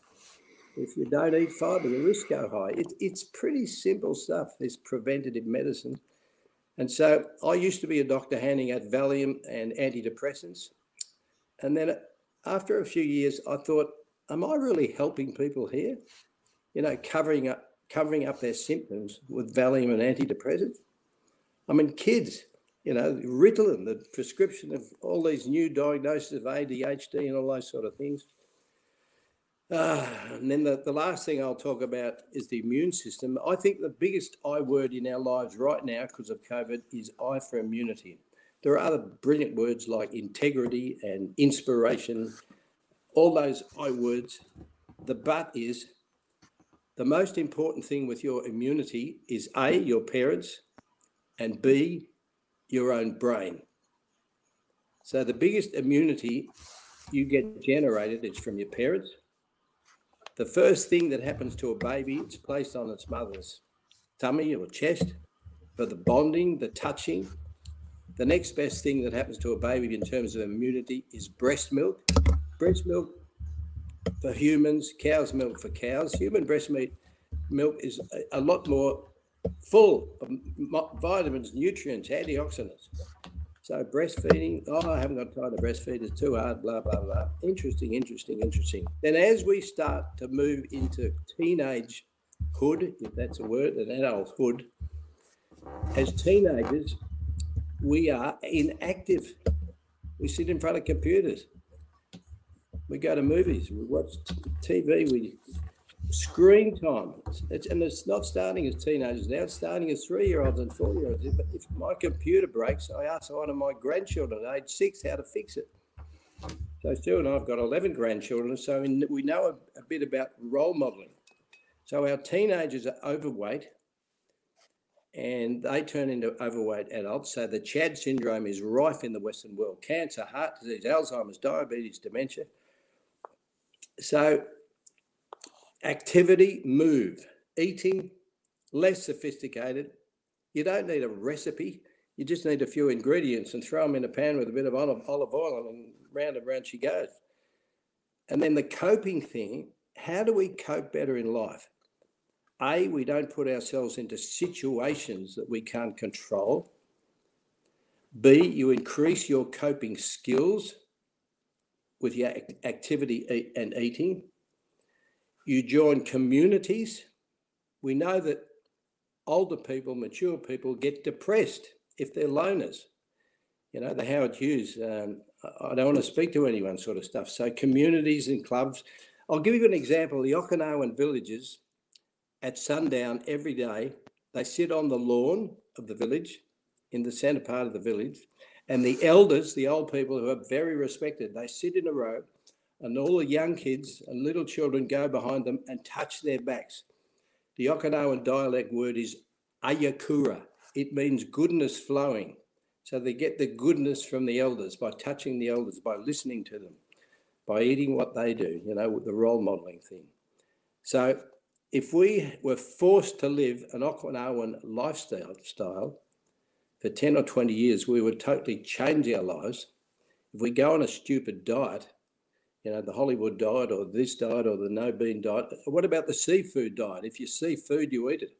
If you don't eat fiber, your risk go high. It, it's pretty simple stuff. This preventative medicine. And so I used to be a doctor handing out Valium and antidepressants. And then after a few years, I thought, am I really helping people here? You know, covering up covering up their symptoms with Valium and antidepressants. I mean, kids, you know, Ritalin, the prescription of all these new diagnoses of ADHD and all those sort of things. Uh, and then the, the last thing I'll talk about is the immune system. I think the biggest I word in our lives right now because of COVID is I for immunity. There are other brilliant words like integrity and inspiration, all those I words. The but is the most important thing with your immunity is A, your parents, and B, your own brain. So the biggest immunity you get generated is from your parents. The first thing that happens to a baby, it's placed on its mother's tummy or chest for the bonding, the touching. The next best thing that happens to a baby in terms of immunity is breast milk. Breast milk for humans, cow's milk for cows. Human breast meat milk is a, a lot more full of vitamins, nutrients, antioxidants. So breastfeeding, oh, I haven't got time to breastfeed, it's too hard, blah, blah, blah. Interesting, interesting, interesting. Then as we start to move into teenage hood, if that's a word, an adulthood, as teenagers, we are inactive. We sit in front of computers we go to movies, we watch TV, we screen time. It's, and it's not starting as teenagers now, it's starting as three year olds and four year olds. If, if, my computer breaks, I ask one of my grandchildren age six how to fix it. So Sue and I have got 11 grandchildren, so in, we know a, a bit about role modeling. So our teenagers are overweight and they turn into overweight adults. So the CHAD syndrome is rife in the Western world cancer, heart disease, Alzheimer's, diabetes, dementia. So, activity, move, eating, less sophisticated. You don't need a recipe. You just need a few ingredients and throw them in a pan with a bit of olive, oil, and round and round she goes. And then the coping thing how do we cope better in life? A, we don't put ourselves into situations that we can't control. B, you increase your coping skills with your activity and eating. You join communities. We know that older people, mature people get depressed if they're loners. You know, the Howard Hughes, um, I don't want to speak to anyone sort of stuff. So, communities and clubs. I'll give you an example. The Okinawan villages at sundown every day, they sit on the lawn of the village in the centre part of the village and the elders, the old people who are very respected, they sit in a row and all the young kids and little children go behind them and touch their backs. The Okinawan dialect word is ayakura. It means goodness flowing. So they get the goodness from the elders by touching the elders, by listening to them, by eating what they do, you know, the role modeling thing. So if we were forced to live an Okinawan lifestyle style, for 10 or 20 years, we would totally change our lives. If we go on a stupid diet, you know, the Hollywood diet or this diet or the no bean diet, what about the seafood diet? If you see food, you eat it.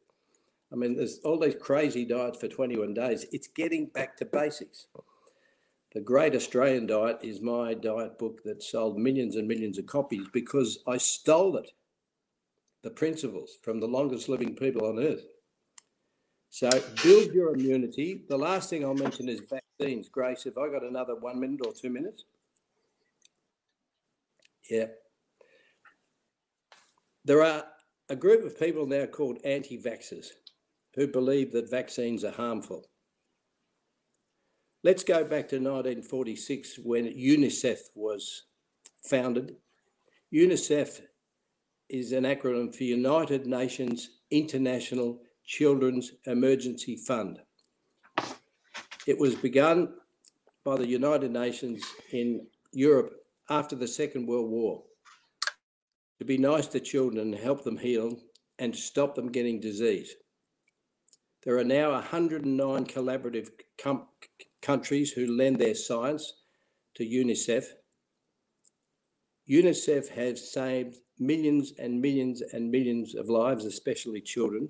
I mean, there's all these crazy diets for 21 days. It's getting back to basics. The Great Australian Diet is my diet book that sold millions and millions of copies because I stole it, the principles from the longest living people on earth. So build your immunity. The last thing I'll mention is vaccines. Grace, have I got another one minute or two minutes? Yeah. There are a group of people now called anti vaxxers who believe that vaccines are harmful. Let's go back to 1946 when UNICEF was founded. UNICEF is an acronym for United Nations International Children's Emergency Fund. It was begun by the United Nations in Europe after the Second World War to be nice to children and help them heal and to stop them getting disease. There are now 109 collaborative com- countries who lend their science to UNICEF. UNICEF has saved millions and millions and millions of lives, especially children.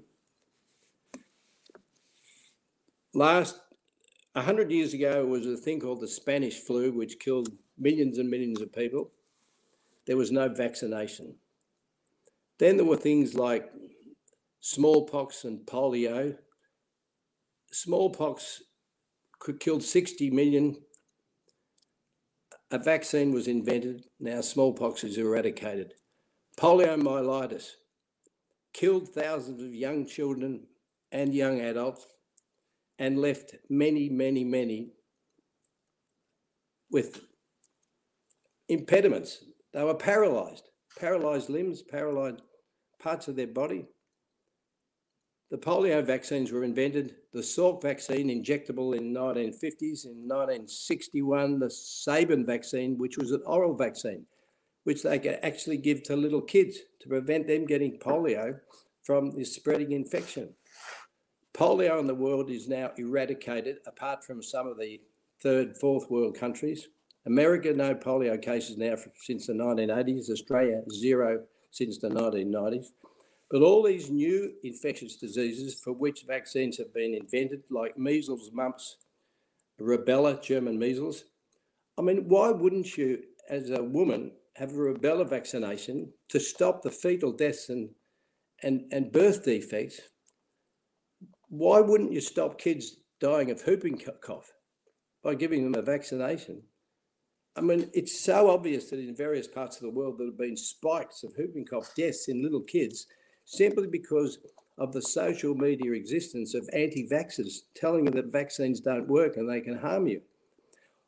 Last 100 years ago was a thing called the Spanish flu, which killed millions and millions of people. There was no vaccination. Then there were things like smallpox and polio. Smallpox could kill 60 million. A vaccine was invented. Now smallpox is eradicated. Poliomyelitis killed thousands of young children and young adults and left many, many, many with impediments. They were paralyzed, paralyzed limbs, paralyzed parts of their body. The polio vaccines were invented. The Salk vaccine, injectable in 1950s. In 1961, the Sabin vaccine, which was an oral vaccine, which they could actually give to little kids to prevent them getting polio from this spreading infection. Polio in the world is now eradicated, apart from some of the third, fourth world countries. America, no polio cases now since the 1980s. Australia, zero since the 1990s. But all these new infectious diseases for which vaccines have been invented, like measles, mumps, rubella, German measles, I mean, why wouldn't you, as a woman, have a rubella vaccination to stop the fetal deaths and, and, and birth defects why wouldn't you stop kids dying of whooping cough by giving them a vaccination? I mean, it's so obvious that in various parts of the world there have been spikes of whooping cough deaths in little kids simply because of the social media existence of anti vaxxers telling you that vaccines don't work and they can harm you.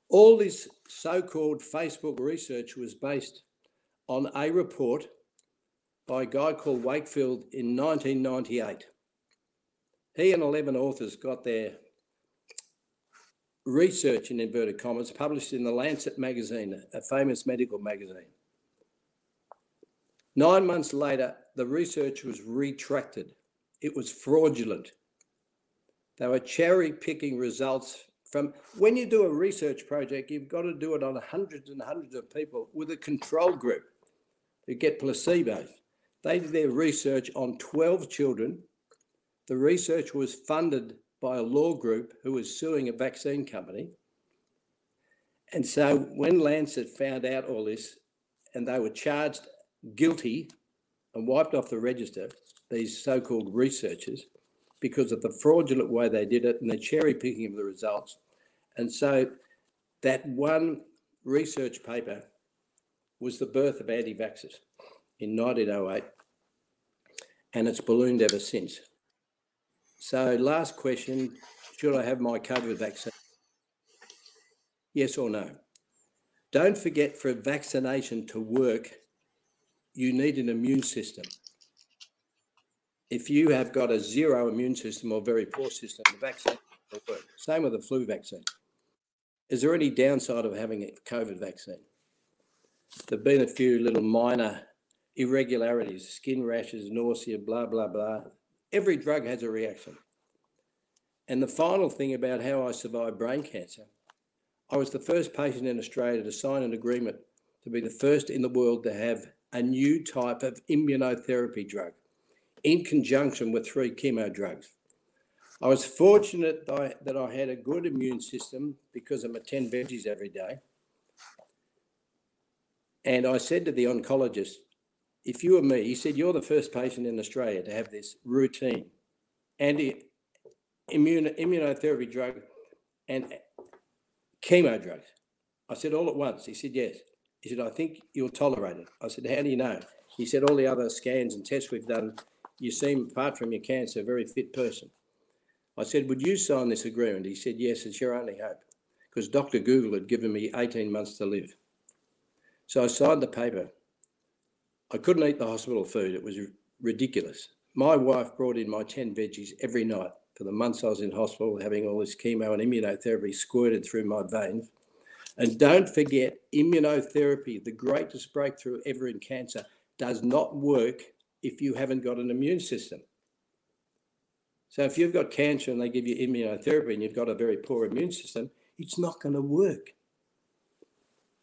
All this so called Facebook research was based on a report by a guy called Wakefield in 1998. He and 11 authors got their research, in inverted commas, published in the Lancet magazine, a famous medical magazine. Nine months later, the research was retracted. It was fraudulent. They were cherry picking results from when you do a research project, you've got to do it on hundreds and hundreds of people with a control group who get placebos. They did their research on 12 children the research was funded by a law group who was suing a vaccine company. And so when Lancet found out all this and they were charged guilty and wiped off the register, these so called researchers, because of the fraudulent way they did it and the cherry picking of the results. And so that one research paper was the birth of anti vaxxers in 1908, and it's ballooned ever since. So, last question Should I have my COVID vaccine? Yes or no? Don't forget for a vaccination to work, you need an immune system. If you have got a zero immune system or very poor system, the vaccine will work. Same with the flu vaccine. Is there any downside of having a COVID vaccine? There have been a few little minor irregularities, skin rashes, nausea, blah, blah, blah every drug has a reaction. And the final thing about how I survived brain cancer, I was the first patient in Australia to sign an agreement to be the first in the world to have a new type of immunotherapy drug in conjunction with three chemo drugs. I was fortunate that I had a good immune system because I'm a 10 veggies every day. And I said to the oncologist, if you were me, he said, you're the first patient in Australia to have this routine anti immunotherapy drug and chemo drugs. I said, all at once. He said, yes. He said, I think you'll tolerate it. I said, how do you know? He said, all the other scans and tests we've done, you seem, apart from your cancer, a very fit person. I said, would you sign this agreement? He said, yes, it's your only hope. because Dr. Google had given me 18 months to live. So I signed the paper. I couldn't eat the hospital food. It was ridiculous. My wife brought in my 10 veggies every night for the months I was in hospital, having all this chemo and immunotherapy squirted through my veins. And don't forget, immunotherapy, the greatest breakthrough ever in cancer, does not work if you haven't got an immune system. So if you've got cancer and they give you immunotherapy and you've got a very poor immune system, it's not going to work.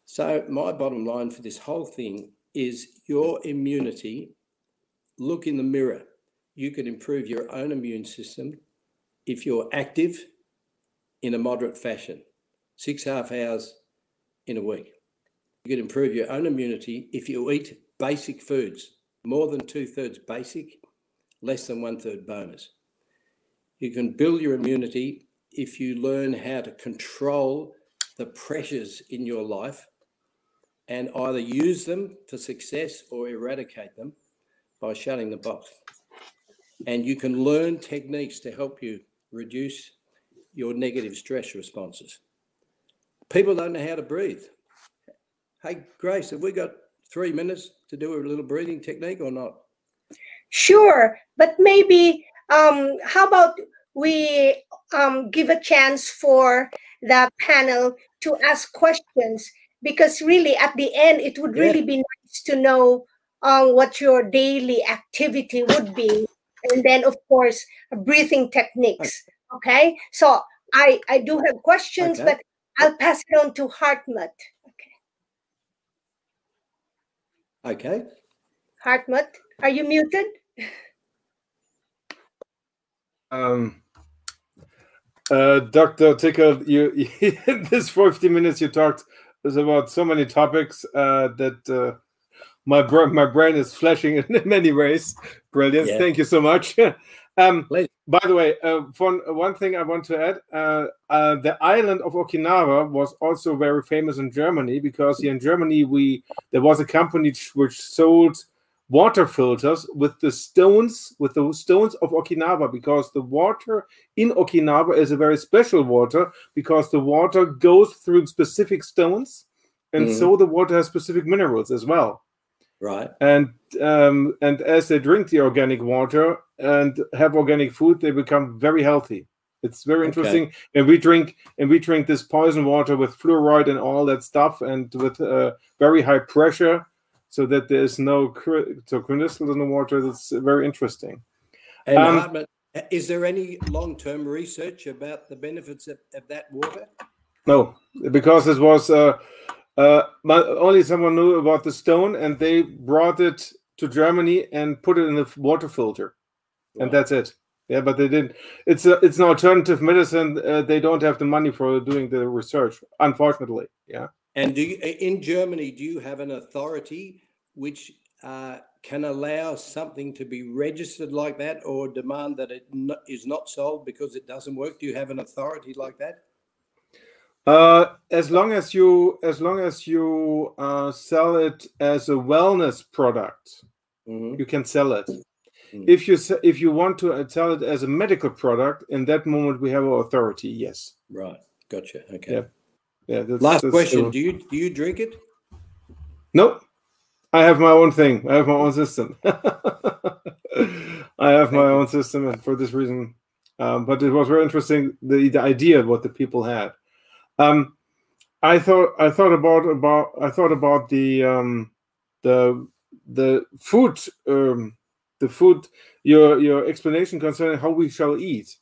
So my bottom line for this whole thing is your immunity. Look in the mirror. You can improve your own immune system if you're active in a moderate fashion, six half hours in a week. You can improve your own immunity if you eat basic foods, more than two thirds basic, less than one third bonus. You can build your immunity if you learn how to control the pressures in your life and either use them for success or eradicate them by shutting the box. And you can learn techniques to help you reduce your negative stress responses. People don't know how to breathe. Hey, Grace, have we got three minutes to do a little breathing technique or not? Sure, but maybe um, how about we um, give a chance for the panel to ask questions because really at the end it would Yeah. really be nice to know um, what your daily activity would be and then of course breathing techniques okay so i i do have questions Okay. but i'll pass it on to hartmut okay Okay. hartmut are you muted Um, uh, Dr. Tickell, you this 50 minutes you talked was about so many topics uh, that uh, my br- my brain is flashing in many ways. Brilliant. Yeah. Thank you so much. um, by the way, uh, one, one thing I want to add uh, uh, the island of Okinawa was also very famous in Germany because here in Germany, we there was a company which sold water filters with the stones with the stones of Okinawa because the water in Okinawa is a very special water because the water goes through specific stones and Mhm. so the water has specific minerals as well Right. and um, and as they drink the organic water and have organic food they become very healthy it's very Okay. interesting and we drink and we drink this poison water with fluoride and all that stuff and with uh, very high pressure so that there's no cr- so crystals in the water that's very interesting And Um, Hartmut, is there any long-term research about the benefits of, of that water? No, because it was uh, uh, only someone knew about the stone, and they brought it to Germany and put it in the water filter, and that's it. Yeah, but they didn't. It's a, it's an alternative medicine. Uh, they don't have the money for doing the research, unfortunately. Yeah. And do you, in Germany, do you have an authority which uh, can allow something to be registered like that or demand that it no, is not sold because it doesn't work? Do you have an authority like that? Uh, as long as you as long as you uh, sell it as a wellness product, Mhm. you can sell it. Mm. If you if you want to uh, sell it as a medical product, in that moment we have authority. Yes. Right. Gotcha. Okay. Yeah. Yeah. That's, Last that's question. Do you do you drink it? Nope. I have my own thing. I have my own system. I have my you. own system, and for this reason, um, but it was very interesting the, the idea of what the people had. Um, I thought I thought about about I thought about the um, the the food um, the food your your explanation concerning how we shall eat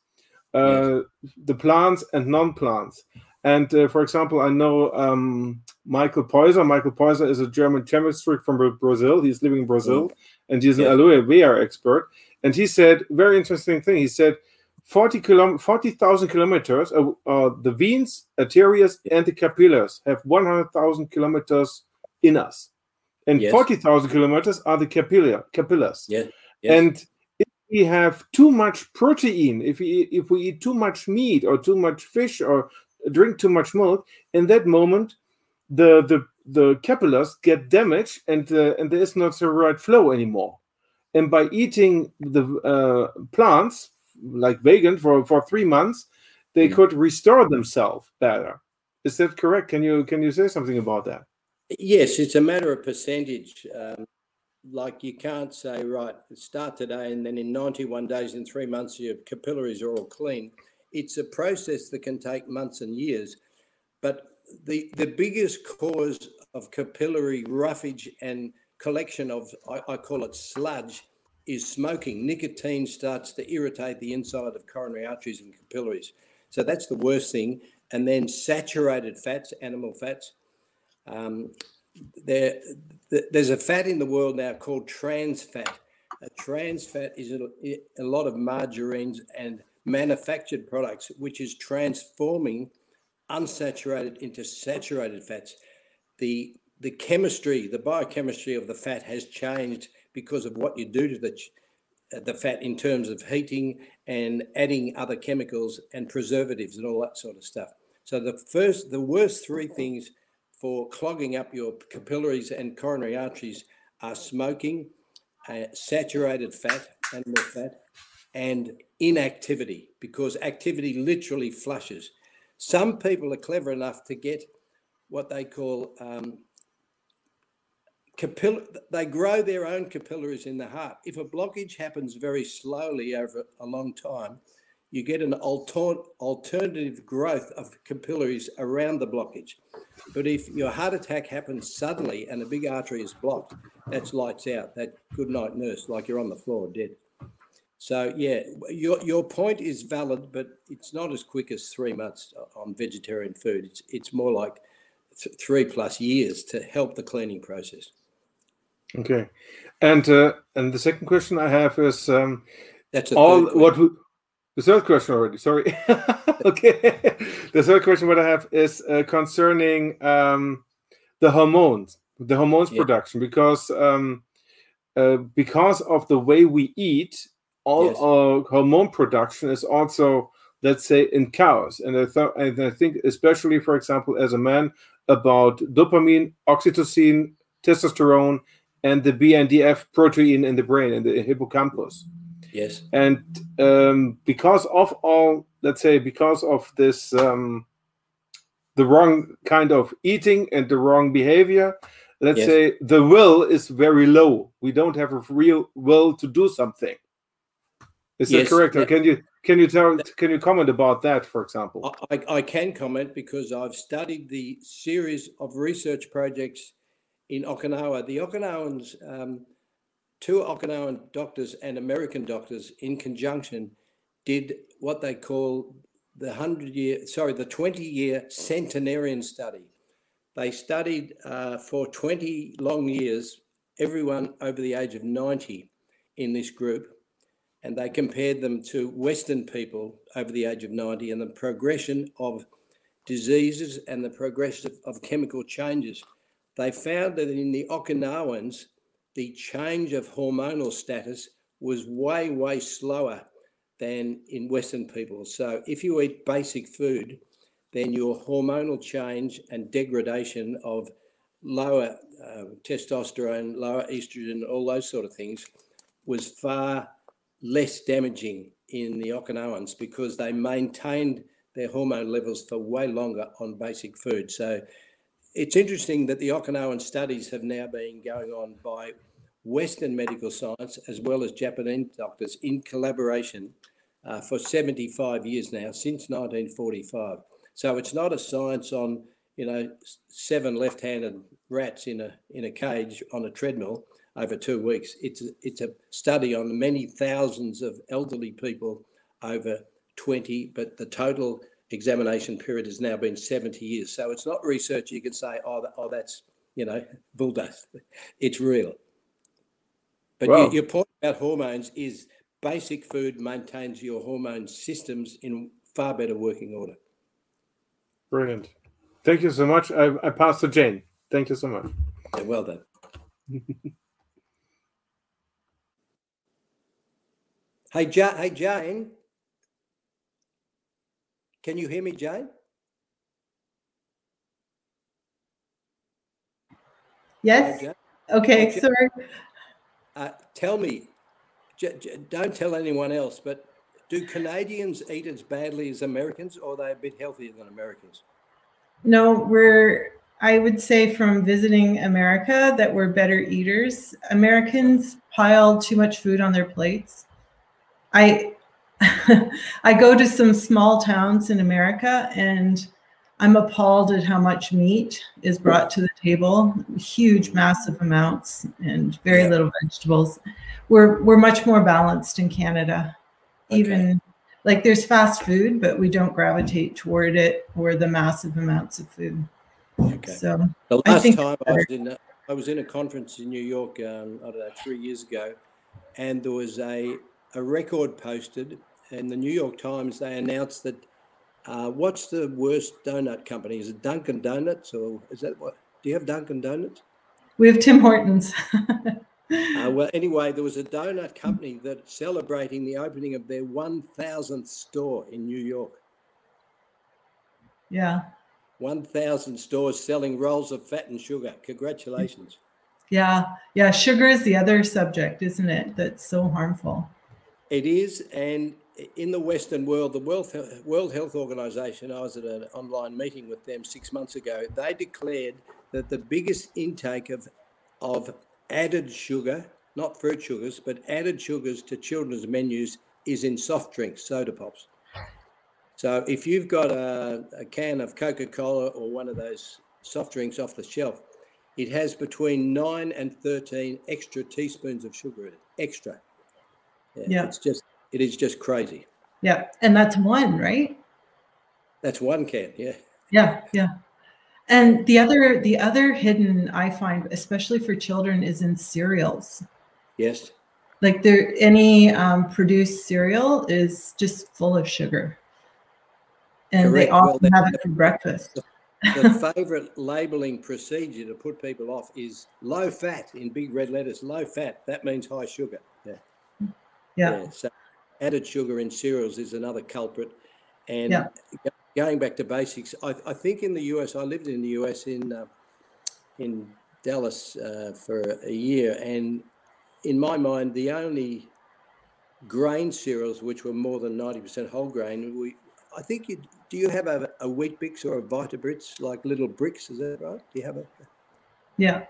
uh, the plants and non-plants. And uh, for example, I know um, Michael Peuser. Michael Peuser is a German chemist from Bra- Brazil. He's living in Brazil, and he's an Yeah. aloe vera expert. And he said very interesting thing. He said. 40 kilom- 40,000 kilometers, uh, uh, the veins, arteries, and the capillaries have 100,000 kilometers in us. And Yes. 40,000 kilometers are the capilla- capillaries. Yeah. Yes. And if we have too much protein, if we if we eat too much meat or too much fish or drink too much milk, in that moment, the the the capillaries get damaged and uh, and there is not the right flow anymore. And by eating the uh, plants like vegan for for three months, they Mm. could restore themselves better. is that correct? Can you can you say something about that? Yes, it's a matter of percentage. Um, like you can't say, right, start today and then in 91 days, in three months, your capillaries are all clean. It's a process that can take months and years. But the, the biggest cause of capillary roughage and collection of, I, I call it sludge, is smoking. Nicotine starts to irritate the inside of coronary arteries and capillaries. So that's the worst thing. And then saturated fats, animal fats. Um, there, there's a fat in the world now called trans fat. A trans fat is a, a lot of margarines and manufactured products, which is transforming unsaturated into saturated fats. The the chemistry, the biochemistry of the fat has changed because of what you do to the the fat in terms of heating and adding other chemicals and preservatives and all that sort of stuff. So the first, the worst three things for clogging up your capillaries and coronary arteries are smoking, uh, saturated fat, animal fat, and inactivity, because activity literally flushes. Some people are clever enough to get what they call um, capillary, they grow their own capillaries in the heart. If a blockage happens very slowly over a long time, you get an alter- alternative growth of capillaries around the blockage. But if your heart attack happens suddenly and a big artery is blocked, that's lights out. That good night nurse, like you're on the floor dead. So yeah, your your point is valid, but it's not as quick as three months on vegetarian food. It's it's more like th- three plus years to help the cleaning process. Okay, and uh, and the second question I have is um, That's a all what we, the third question already. Sorry. okay, the third question what I have is uh, concerning um, the hormones, the hormones Yeah. production, because um, uh, because of the way we eat, all Yes. our hormone production is also let's say in cows, and I thought and I think especially for example as a man about dopamine, oxytocin, testosterone, and the BNDF protein in the brain in the hippocampus Yes. and um, because of all let's say because of this um, the wrong kind of eating and the wrong behavior let's Yes. say the will is very low we don't have a real will to do something is Yes, that correct that- can you can you tell can you comment about that for example I, I- can comment because I've studied the series of research projects in Okinawa. The Okinawans, um, two Okinawan doctors and American doctors in conjunction did what they call the 100 year, sorry, the 20 year centenarian study. They studied uh, for 20 long years, everyone over the age of 90 in this group and they compared them to Western people over the age of 90 and the progression of diseases and the progression of, chemical changes. They found that in the Okinawans, the change of hormonal status was way, way slower than in Western people. So if you eat basic food, then your hormonal change and degradation of lower uh, testosterone, lower estrogen, all those sort of things was far less damaging in the Okinawans because they maintained their hormone levels for way longer on basic food. So it's interesting that the Okinawan studies have now been going on by Western medical science as well as Japanese doctors in collaboration uh, for 75 years now, since 1945. So it's not a science on, you know, seven left-handed rats in a in a cage on a treadmill over two weeks. It's a, it's a study on many thousands of elderly people over 20, but the total examination period has now been 70 years. So it's not research you can say, oh, that, oh that's, you know, bulldoze. It's real. But Wow. your, your point about hormones is basic food maintains your hormone systems in far better working order. brilliant thank you so much i, I pass to Jayne thank you so much Yeah, well done. hey, ja- hey, Jayne. Can you hear me, Jayne? Yes. Jayne? Okay, Okay. sorry. Uh, tell me, j- j- don't tell anyone else, but do Canadians eat as badly as Americans, or are they a bit healthier than Americans? no, we're, I would say from visiting America that we're better eaters. Americans pile too much food on their plates. I, I go to some small towns in America and I'm appalled at how much meat is brought to the table, huge, massive amounts, and very Yeah. little vegetables. We're we're much more balanced in Canada. Okay. Even like there's fast food, but we don't gravitate toward it or the massive amounts of food. Okay. So The I last think time I was in, a, I was in a conference in New York, um, I don't know, three years ago, and there was a, a record posted in the New York Times. They announced that uh, what's the worst donut company? Is it Dunkin' Donuts or is that what? Do you have Dunkin' Donuts? we have Tim Hortons. Uh, well, anyway, there was a donut company that's celebrating the opening of their 1,000th store in New York. yeah. 1,000 stores selling rolls of fat and sugar. Congratulations. Yeah. Yeah. Sugar is the other subject, isn't it? That's so harmful. It is, and in the Western world, the World World Health Organization, I was at an online meeting with them six months ago. They declared that the biggest intake of of added sugar, not fruit sugars, but added sugars to children's menus is in soft drinks, soda pops. So if you've got a, a can of Coca Cola or one of those soft drinks off the shelf, it has between nine and 13 extra teaspoons of sugar in it. Extra. Yeah. It's just, it is just crazy. Yeah. And that's one, right? That's one can. Yeah. Yeah, yeah. And the other the other hidden I find, especially for children, is in cereals. Yes. Like there any um, produced cereal is just full of sugar. And they Correct. Well, often that- have it for breakfast. The favorite labeling procedure to put people off is low fat in big red letters. Low fat. That means high sugar. Yeah. Yeah. So added sugar in cereals is another culprit. And Yeah. going back to basics, I, I think in the US, I lived in the US in uh, in Dallas uh, for a year, and in my mind, the only grain cereals which were more than ninety percent whole grain, we I think you do you have a, a Weet-Bix or a Vita Brits like little bricks? Is that right? Do you have a Yeah.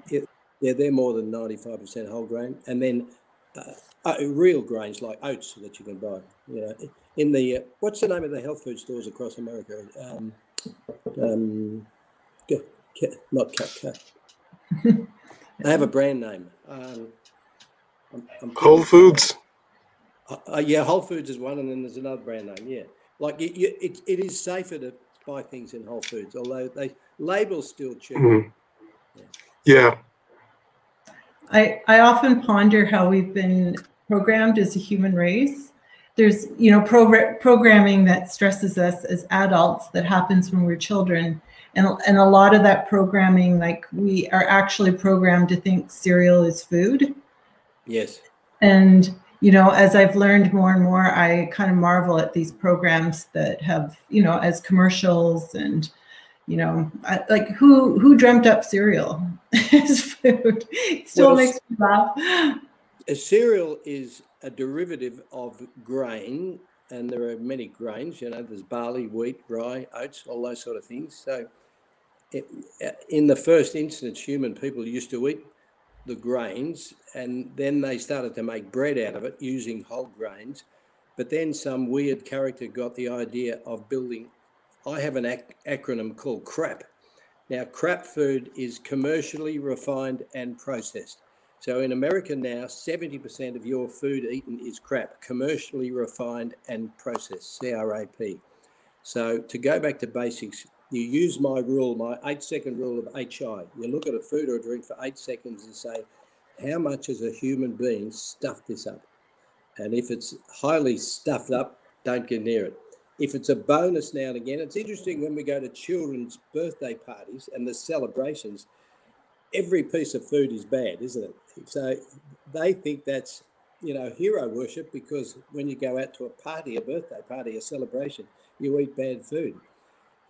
yeah, they're more than 95% whole grain. And then uh, uh, real grains like oats that you can buy. You know, in the, uh, what's the name of the health food stores across America? Um, um, Ca- Ca- not Cat They have a brand name. Um, I'm, I'm Whole Foods. Uh, uh, yeah, Whole Foods is one, and then there's another brand name. Yeah, like you, you, it, it is safer to buy things in Whole Foods, although they labels still cheap. Mhm. Yeah. I, I often ponder how we've been programmed as a human race. There's, you know, progr- programming that stresses us as adults that happens when we're children. And, and a lot of that programming, like we are actually programmed to think cereal is food. Yes. And, you know, as I've learned more and more, I kind of marvel at these programs that have, you know, as commercials and, you know, I, like who who dreamt up cereal as food? It still Well, makes me laugh. A cereal is a derivative of grain, and there are many grains. You know, there's barley, wheat, rye, oats, all those sort of things. So, it, uh, in the first instance, human people used to eat the grains, and then they started to make bread out of it using whole grains. But then some weird character got the idea of building. I have an ac- acronym called CRAP. Now, crap food is commercially refined and processed. So in America now, 70% of your food eaten is crap, commercially refined and processed, CRAP. So to go back to basics, you use my rule, my eight second rule of HI. You look at a food or a drink for eight seconds and say, how much has a human being stuffed this up? And if it's highly stuffed up, don't get near it. If it's a bonus now and again, it's interesting when we go to children's birthday parties and the celebrations, every piece of food is bad, isn't it? So they think that's, you know, hero worship because when you go out to a party, a birthday party, a celebration, you eat bad food.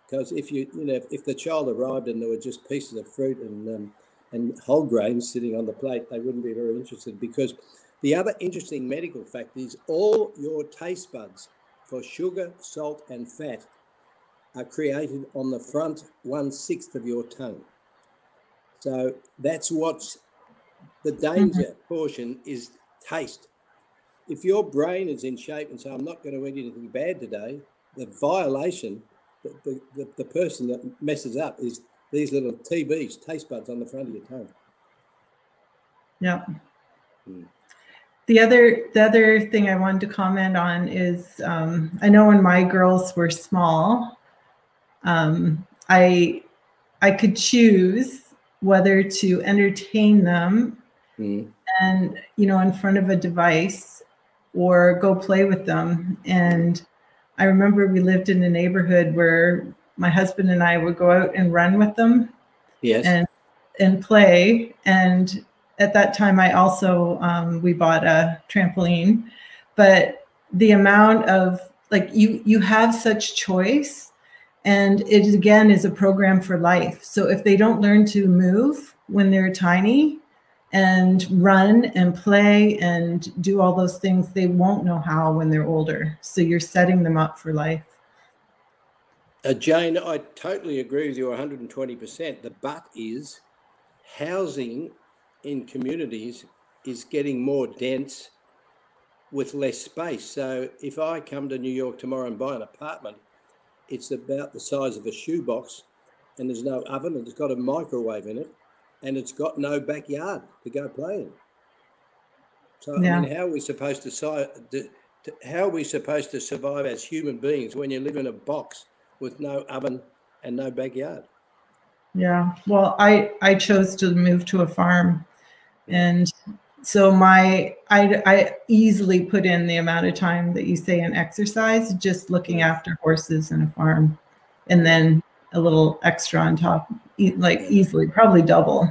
Because if you, you know, if, the child arrived and there were just pieces of fruit and um, and whole grains sitting on the plate, they wouldn't be very interested. Because the other interesting medical fact is all your taste buds for sugar, salt, and fat are created on the front one sixth of your tongue. So that's what's the danger portion is taste. If your brain is in shape and say, I'm not going to eat anything bad today, the violation, the, the, the, the person that messes up is these little TBs, taste buds on the front of your tongue. Yeah. Mm. The other the other thing I wanted to comment on is um, I know when my girls were small, um, I I could choose whether to entertain them Mm. and you know in front of a device or go play with them and i remember we lived in a neighborhood where my husband and i would go out and run with them Yes. and and play and at that time i also um, we bought a trampoline but the amount of like you you have such choice and it again is a program for life. So if they don't learn to move when they're tiny and run and play and do all those things they won't know how when they're older. So you're setting them up for life. Uh, Jayne, I totally agree with you 120%. The but is housing in communities is getting more dense with less space. So if I come to New York tomorrow and buy an apartment, it's about the size of a shoebox and there's no oven and it's got a microwave in it and it's got no backyard to go play in. So I mean, how are we supposed to, to, to how are we supposed to survive as human beings when you live in a box with no oven and no backyard? Yeah. Well, I I chose to move to a farm, and so my I I easily put in the amount of time that you say in exercise, just looking after horses and a farm, and then a little extra on top, like easily, probably double.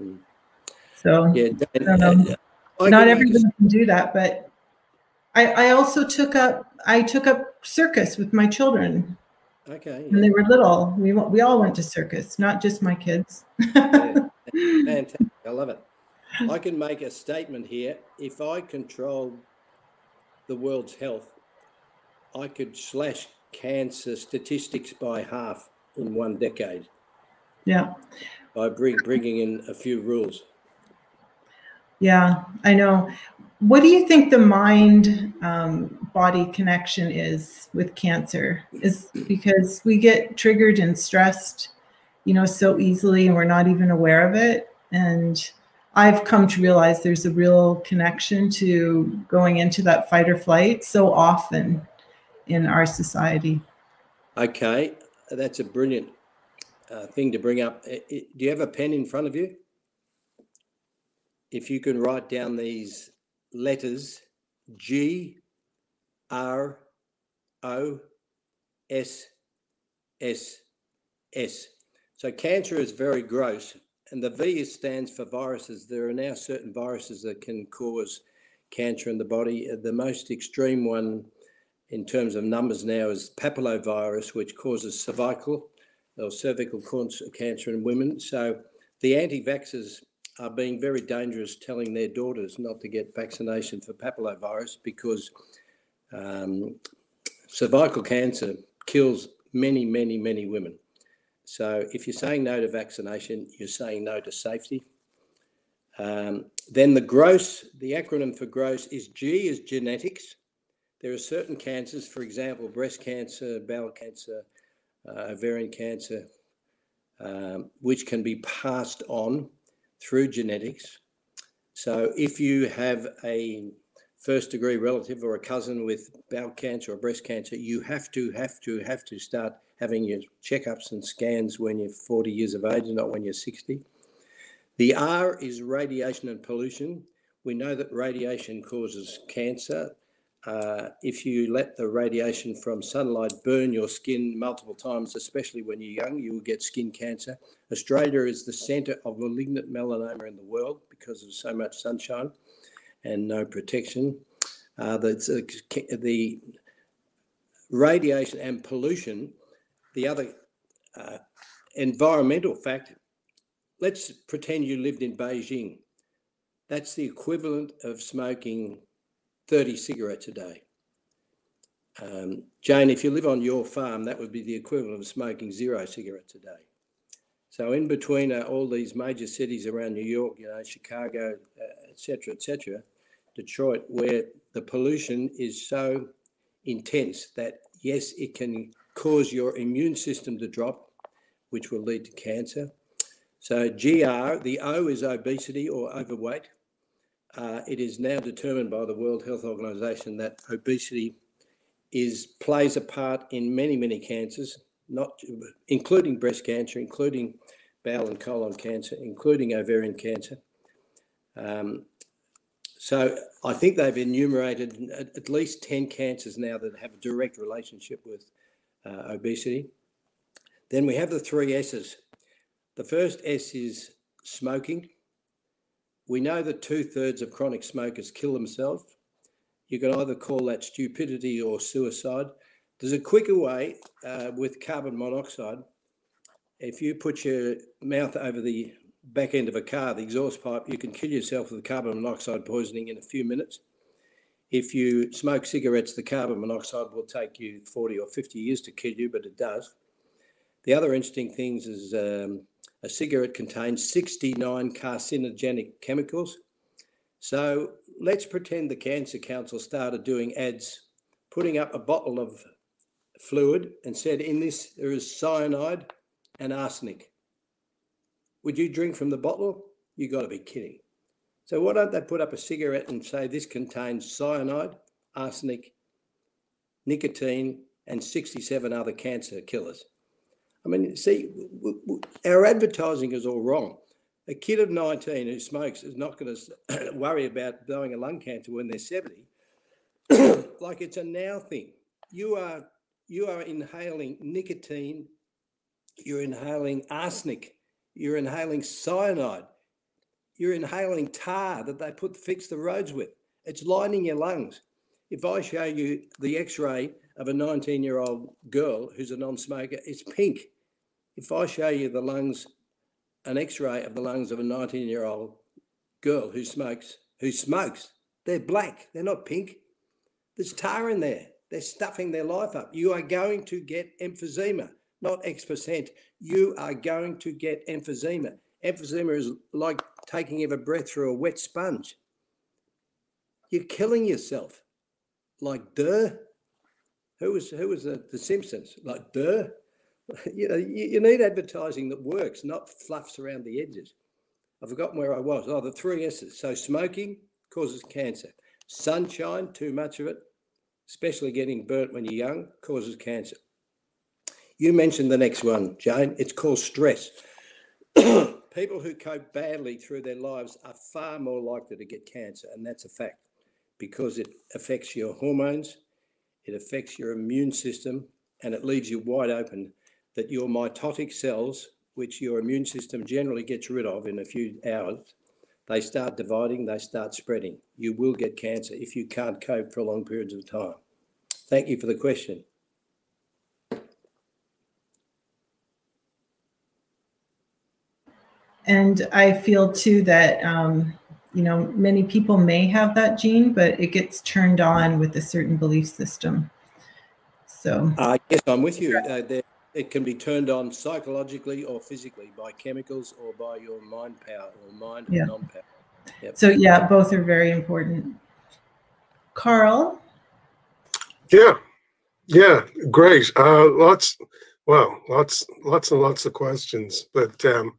Mm. So Yeah, Dan, I don't know. uh, I not everybody can do that, but I I also took up I took up circus with my children Okay, when they were little. We we all went to circus, not just my kids. yeah, fantastic. I love it. I can make a statement here. If I controlled the world's health, I could slash cancer statistics by half in one decade yeah. by bring, bringing in a few rules. Yeah, I know. What do you think the mind um, body connection is with cancer? Is because we get triggered and stressed, you know, so easily and we're not even aware of it. And I've come to realize there's a real connection to going into that fight or flight so often in our society. Okay, that's a brilliant uh, thing to bring up. Do you have a pen in front of you? If you can write down these letters G, R, O, S, S, S. So cancer is very gross, and the V stands for viruses. There are now certain viruses that can cause cancer in the body. The most extreme one in terms of numbers now is papillovirus, which causes cervical or cervical cancer in women. So the anti-vaxxers are being very dangerous, telling their daughters not to get vaccination for papillovirus because um, cervical cancer kills many, many, many women. So if you're saying no to vaccination, you're saying no to safety. Um, then the gross, the acronym for gross is G is genetics. There are certain cancers, for example, breast cancer, bowel cancer, uh, ovarian cancer, um, which can be passed on through genetics. So if you have a first degree relative or a cousin with bowel cancer or breast cancer, you have to, have to, have to start having your checkups and scans when you're 40 years of age, not when you're 60. The R is radiation and pollution. We know that radiation causes cancer. Uh, if you let the radiation from sunlight burn your skin multiple times, especially when you're young, you will get skin cancer. Australia is the centre of malignant melanoma in the world because of so much sunshine and no protection. Uh, the, the radiation and pollution, the other uh, environmental fact, let's pretend you lived in Beijing. That's the equivalent of smoking 30 cigarettes a day. Um, Jayne, if you live on your farm, that would be the equivalent of smoking zero cigarettes a day. So in between uh, all these major cities around New York, you know, Chicago, uh, et cetera, et Detroit, where the pollution is so intense that yes, it can cause your immune system to drop, which will lead to cancer. So GR, the O is obesity or overweight. Uh, it is now determined by the World Health Organization that obesity is plays a part in many, many cancers, not including breast cancer, including bowel and colon cancer, including ovarian cancer. Um, so I think they've enumerated at, at, least 10 cancers now that have a direct relationship with uh, obesity. Then we have the three S's. The first S is smoking. We know that two thirds of chronic smokers kill themselves. You can either call that stupidity or suicide. There's a quicker way uh, with carbon monoxide. If you put your mouth over the back end of a car, the exhaust pipe, you can kill yourself with carbon monoxide poisoning in a few minutes. If you smoke cigarettes, the carbon monoxide will take you 40 or 50 years to kill you, but it does. The other interesting things is um, a cigarette contains 69 carcinogenic chemicals. So let's pretend the Cancer Council started doing ads, putting up a bottle of fluid and said, in this, there is cyanide and arsenic. Would you drink from the bottle? You got to be kidding. So why don't they put up a cigarette and say this contains cyanide, arsenic, nicotine, and 67 other cancer killers? I mean, see, our advertising is all wrong. A kid of 19 who smokes is not going to worry about dying of lung cancer when they're 70. like it's a now thing. You are you are inhaling nicotine, you're inhaling arsenic, you're inhaling cyanide, you're inhaling tar that they put fix the roads with. It's lining your lungs. If I show you the X-ray of a 19-year-old girl who's a non-smoker, it's pink. If I show you the lungs an x-ray of the lungs of a 19 year old girl who smokes, who smokes. They're black. They're not pink. There's tar in there. They're stuffing their life up. You are going to get emphysema, not X percent. You are going to get emphysema. Emphysema is like taking a breath through a wet sponge. You're killing yourself. Like duh. Who was who was the, the Simpsons? Like duh. you know, you, you, need advertising that works, not fluffs around the edges. I've forgotten where I was. Oh, the three S's. So smoking causes cancer. Sunshine, too much of it, especially getting burnt when you're young, causes cancer. You mentioned the next one, Jayne. It's called stress. People who cope badly through their lives are far more likely to get cancer, and that's a fact because it affects your hormones, it affects your immune system, and it leaves you wide open that your mitotic cells, which your immune system generally gets rid of in a few hours, they start dividing, they start spreading. You will get cancer if you can't cope for long periods of time. Thank you for the question. And I feel too that, um, you know, many people may have that gene, but it gets turned on with a certain belief system. So, uh, yes, I'm with you. Uh, there, it can be turned on psychologically or physically by chemicals or by your mind power or mind yeah. non-power. Yep. So yeah, both are very important. Karl. Yeah, yeah, great. Uh, lots, well, lots, lots and lots of questions. But um,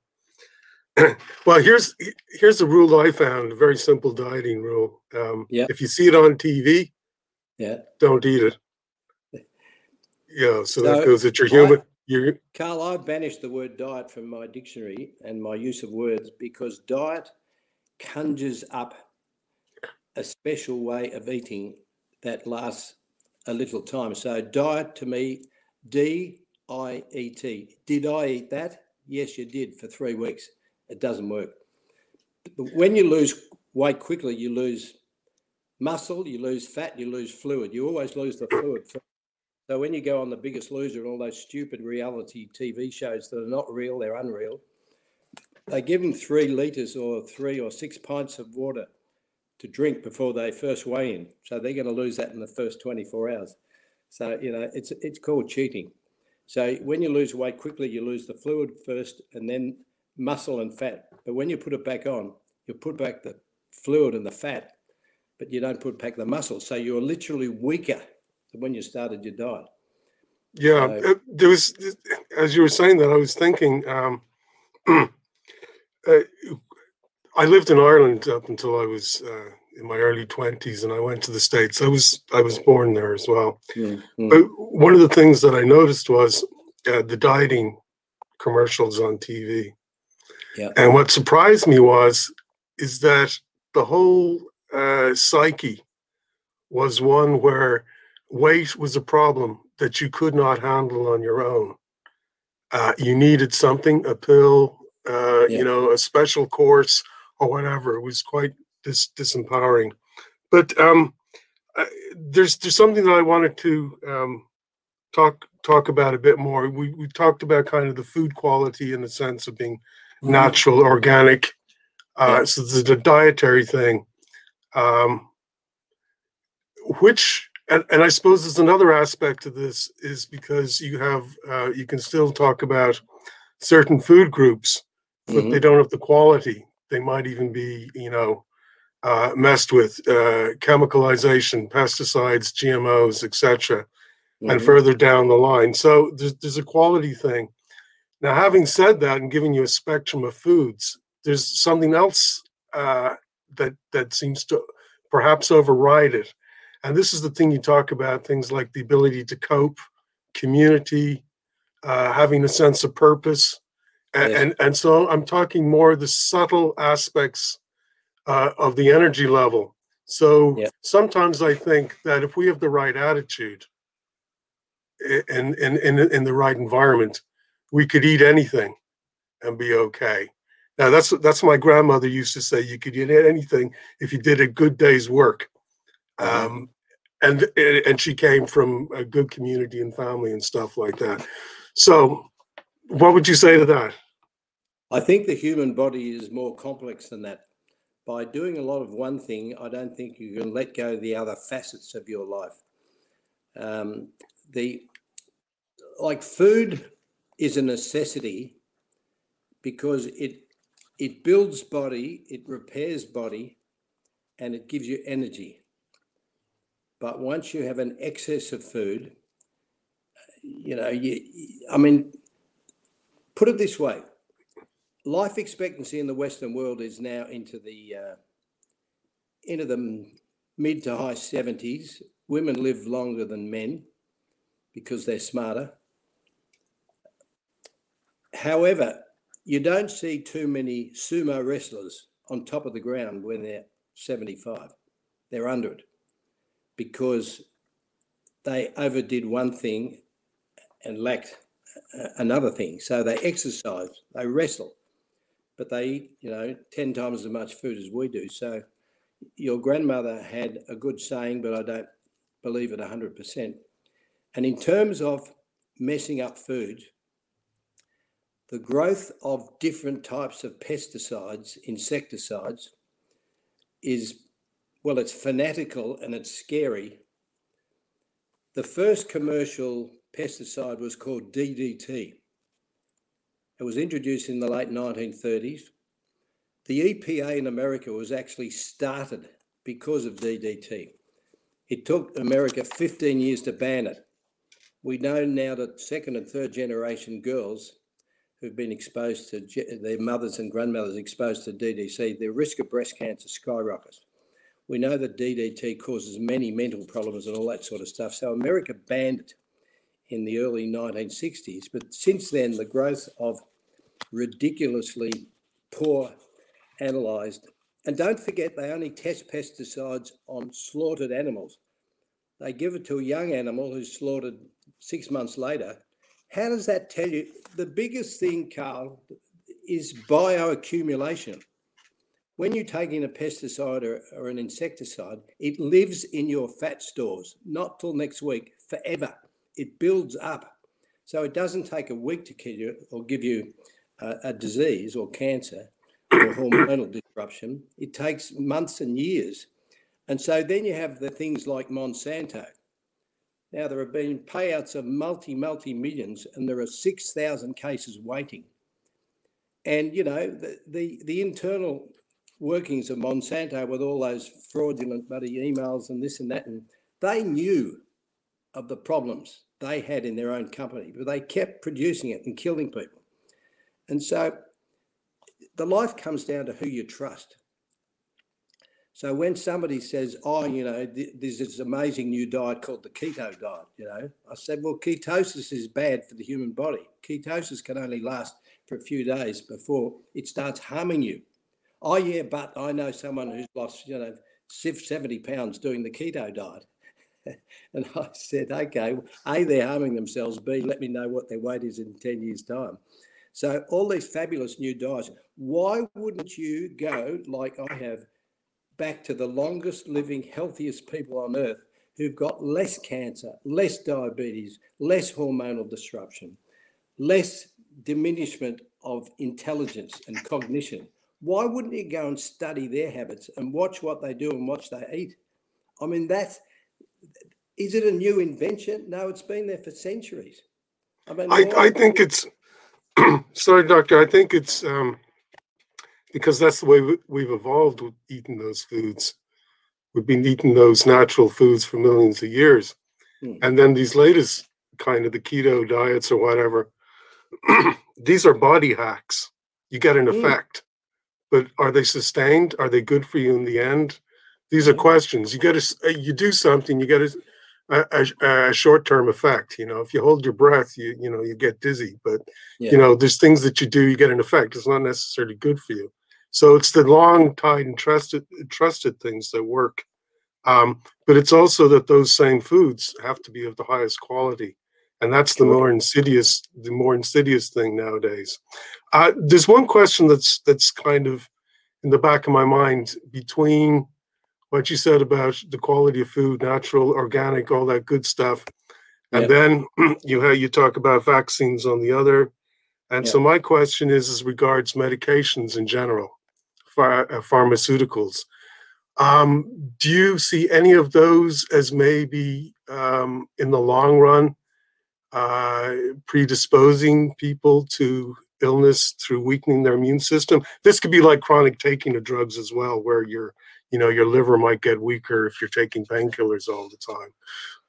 well, here's here's a rule I found. A very simple dieting rule. Um, yeah. If you see it on TV, yeah, don't eat it. Yeah, so, so that goes at your human. I, Karl, I banished the word diet from my dictionary and my use of words because diet conjures up a special way of eating that lasts a little time. So diet to me, D I E T. Did I eat that? Yes, you did for three weeks. It doesn't work. When you lose weight quickly, you lose muscle, you lose fat, you lose fluid. You always lose the fluid so when you go on The Biggest Loser and all those stupid reality TV shows that are not real, they're unreal, they give them three litres or three or six pints of water to drink before they first weigh in. So they're going to lose that in the first 24 hours. So you know, it's it's called cheating. So when you lose weight quickly, you lose the fluid first, and then muscle and fat. But when you put it back on, you put back the fluid and the fat, but you don't put back the muscle. So you're literally weaker than when you started your diet. Yeah, So- uh, there was as you were saying that I was thinking. Um, uh, I lived in Ireland up until I was uh, in my early twenties, and I went to the states. I was I was born there as well. Mm. But one of the things that I noticed was uh, the dieting commercials on TV. Yeah. And what surprised me was is that the whole uh, psyche was one where weight was a problem that you could not handle on your own. Uh, you needed something, a pill, uh, Yeah. you know, a special course or whatever. It was quite dis- disempowering. But um, uh, there's there's something that I wanted to um, talk talk about a bit more. We we talked about kind of the food quality in the sense of being. Natural, organic. Uh. So there's the dietary thing, um, which and, and I suppose there's another aspect to this is because you have uh, you can still talk about certain food groups, but Mhm. they don't have the quality. They might even be you know uh, messed with uh, chemicalization, pesticides, GMOs, etc and Mhm. further down the line. So there's, there's a quality thing. Now, having said that and giving you a spectrum of foods, there's something else uh, that that seems to perhaps override it. And this is the thing you talk about: things like the ability to cope, community, uh, having a sense of purpose, and, Yes. and and so I'm talking more the subtle aspects uh, of the energy level. So Yeah. sometimes I think that if we have the right attitude, in in in in the right environment, we could eat anything and be okay. Now that's that's my grandmother used to say. You could eat anything if you did a good day's work. Uh-huh. Um, and and she came from a good community and family and stuff like that. So, what would you say to that? I think the human body is more complex than that. By doing a lot of one thing, I don't think you can let go of the other facets of your life. Um, the like food is a necessity because it it builds body, it repairs body, and it gives you energy. But once you have an excess of food, you know, you, I mean, put it this way life expectancy in the Western world is now into the uh, into the mid to high seventies. Women live longer than men because they're smarter. However, you don't see too many sumo wrestlers on top of the ground when they're 75. They're under it because they overdid one thing and lacked uh, another thing. So they exercise, they wrestle, but they eat, you know, 10 times as much food as we do. So your grandmother had a good saying, but I don't believe it 100%. And in terms of messing up food, the growth of different types of pesticides, insecticides, is, well, it's fanatical and it's scary. The first commercial pesticide was called DDT. It was introduced in the late 1930s. The EPA in America was actually started because of DDT. It took America 15 years to ban it. We know now that second and third generation girls who've been exposed to their mothers and grandmothers exposed to DDT, their risk of breast cancer skyrockets. We know that DDT causes many mental problems and all that sort of stuff. So America banned it in the early 1960s. But since then, the growth of ridiculously poor analysed, and don't forget, they only test pesticides on slaughtered animals. They give it to a young animal who's slaughtered six months later. How does that tell you? The biggest thing, Karl, is bioaccumulation. When you take in a pesticide or, or an insecticide, it lives in your fat stores, not till next week, forever. It builds up. So it doesn't take a week to kill you or give you a, a disease or cancer or hormonal disruption. It takes months and years. And so then you have the things like Monsanto. Now, there have been payouts of multi, multi millions, and there are 6,000 cases waiting. And, you know, the, the, the internal workings of Monsanto with all those fraudulent bloody emails and this and that, and they knew of the problems they had in their own company, but they kept producing it and killing people. And so the life comes down to who you trust. So when somebody says, "Oh, you know, th- there's this amazing new diet called the keto diet," you know, I said, "Well, ketosis is bad for the human body. Ketosis can only last for a few days before it starts harming you." Oh yeah, but I know someone who's lost, you know, seventy pounds doing the keto diet. and I said, okay, A, they're harming themselves. B, let me know what their weight is in 10 years' time. So, all these fabulous new diets, why wouldn't you go like I have back to the longest living, healthiest people on earth who've got less cancer, less diabetes, less hormonal disruption, less diminishment of intelligence and cognition? Why wouldn't you go and study their habits and watch what they do and watch they eat? I mean, that's is it a new invention? No, it's been there for centuries. I mean, I, I think it's sorry, doctor. I think it's um, because that's the way we, have evolved with eating those foods. We've been eating those natural foods for millions of years, hmm. and then these latest kind of the keto diets or whatever. these are body hacks. You get an hmm. effect, but are they sustained? Are they good for you in the end? These are questions. You got to you do something. You got to a, a, a short-term effect. You know, if you hold your breath, you you know you get dizzy. But yeah. you know, there's things that you do, you get an effect. It's not necessarily good for you. So it's the long tied and trusted trusted things that work. Um, but it's also that those same foods have to be of the highest quality, and that's the more insidious the more insidious thing nowadays. Uh, there's one question that's that's kind of in the back of my mind between what you said about the quality of food, natural, organic, all that good stuff. And yep. then you have you talk about vaccines on the other. And yep. so my question is as regards medications in general, uh, pharmaceuticals. Um, do you see any of those as maybe um, in the long run uh, predisposing people to illness through weakening their immune system? This could be like chronic taking of drugs as well, where you're you know your liver might get weaker if you're taking painkillers all the time.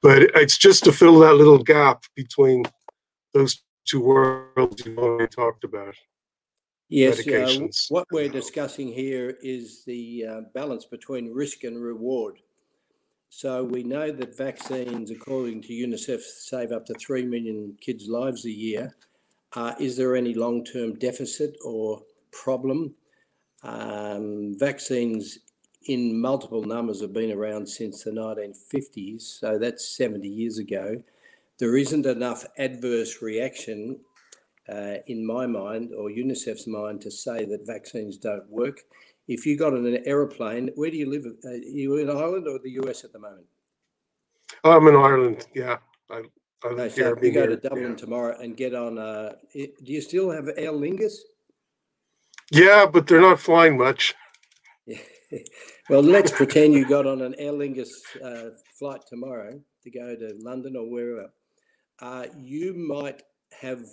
But it's just to fill that little gap between those two worlds you've already talked about. Yes uh, what we're discussing here is the uh, balance between risk and reward. So we know that vaccines according to unicef save up to 3 million kids lives a year. Uh, is there any long-term deficit or problem? Um, vaccines in multiple numbers have been around since the 1950s, so that's 70 years ago. There isn't enough adverse reaction uh, in my mind or UNICEF's mind to say that vaccines don't work. If you got on an aeroplane, where do you live? Uh, are you in Ireland or the US at the moment? I'm in Ireland. Yeah, I, I live so here. If you go here, to Dublin yeah. tomorrow and get on, uh, do you still have Aer Lingus? Yeah, but they're not flying much. Well, let's pretend you got on an Aer Lingus uh, flight tomorrow to go to London or wherever. Uh, you might have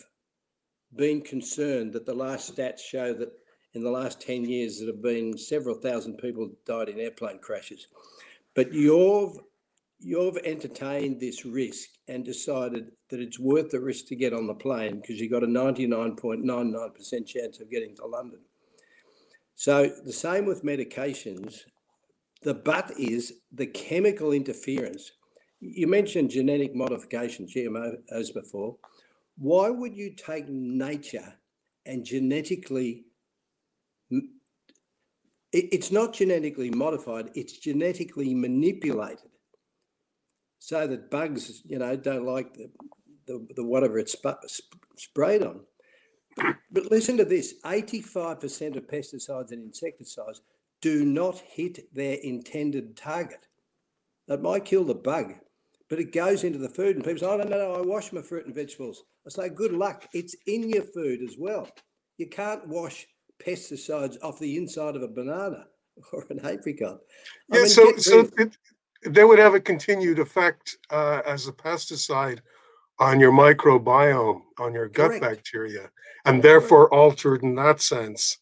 been concerned that the last stats show that in the last 10 years there have been several thousand people died in airplane crashes. But you've you've entertained this risk and decided that it's worth the risk to get on the plane because you've got a 99.99% chance of getting to London. So the same with medications. The but is the chemical interference. You mentioned genetic modification, GMOs before. Why would you take nature and genetically it's not genetically modified, it's genetically manipulated so that bugs, you know, don't like the, the, the whatever it's sp- sprayed on. But listen to this 85% of pesticides and insecticides do not hit their intended target. That might kill the bug, but it goes into the food, and people say, Oh, no, no, no, I wash my fruit and vegetables. I say, Good luck. It's in your food as well. You can't wash pesticides off the inside of a banana or an apricot. Yeah, I mean, so, so it, they would have a continued effect uh, as a pesticide on your microbiome, on your gut Correct. bacteria, and therefore altered in that sense.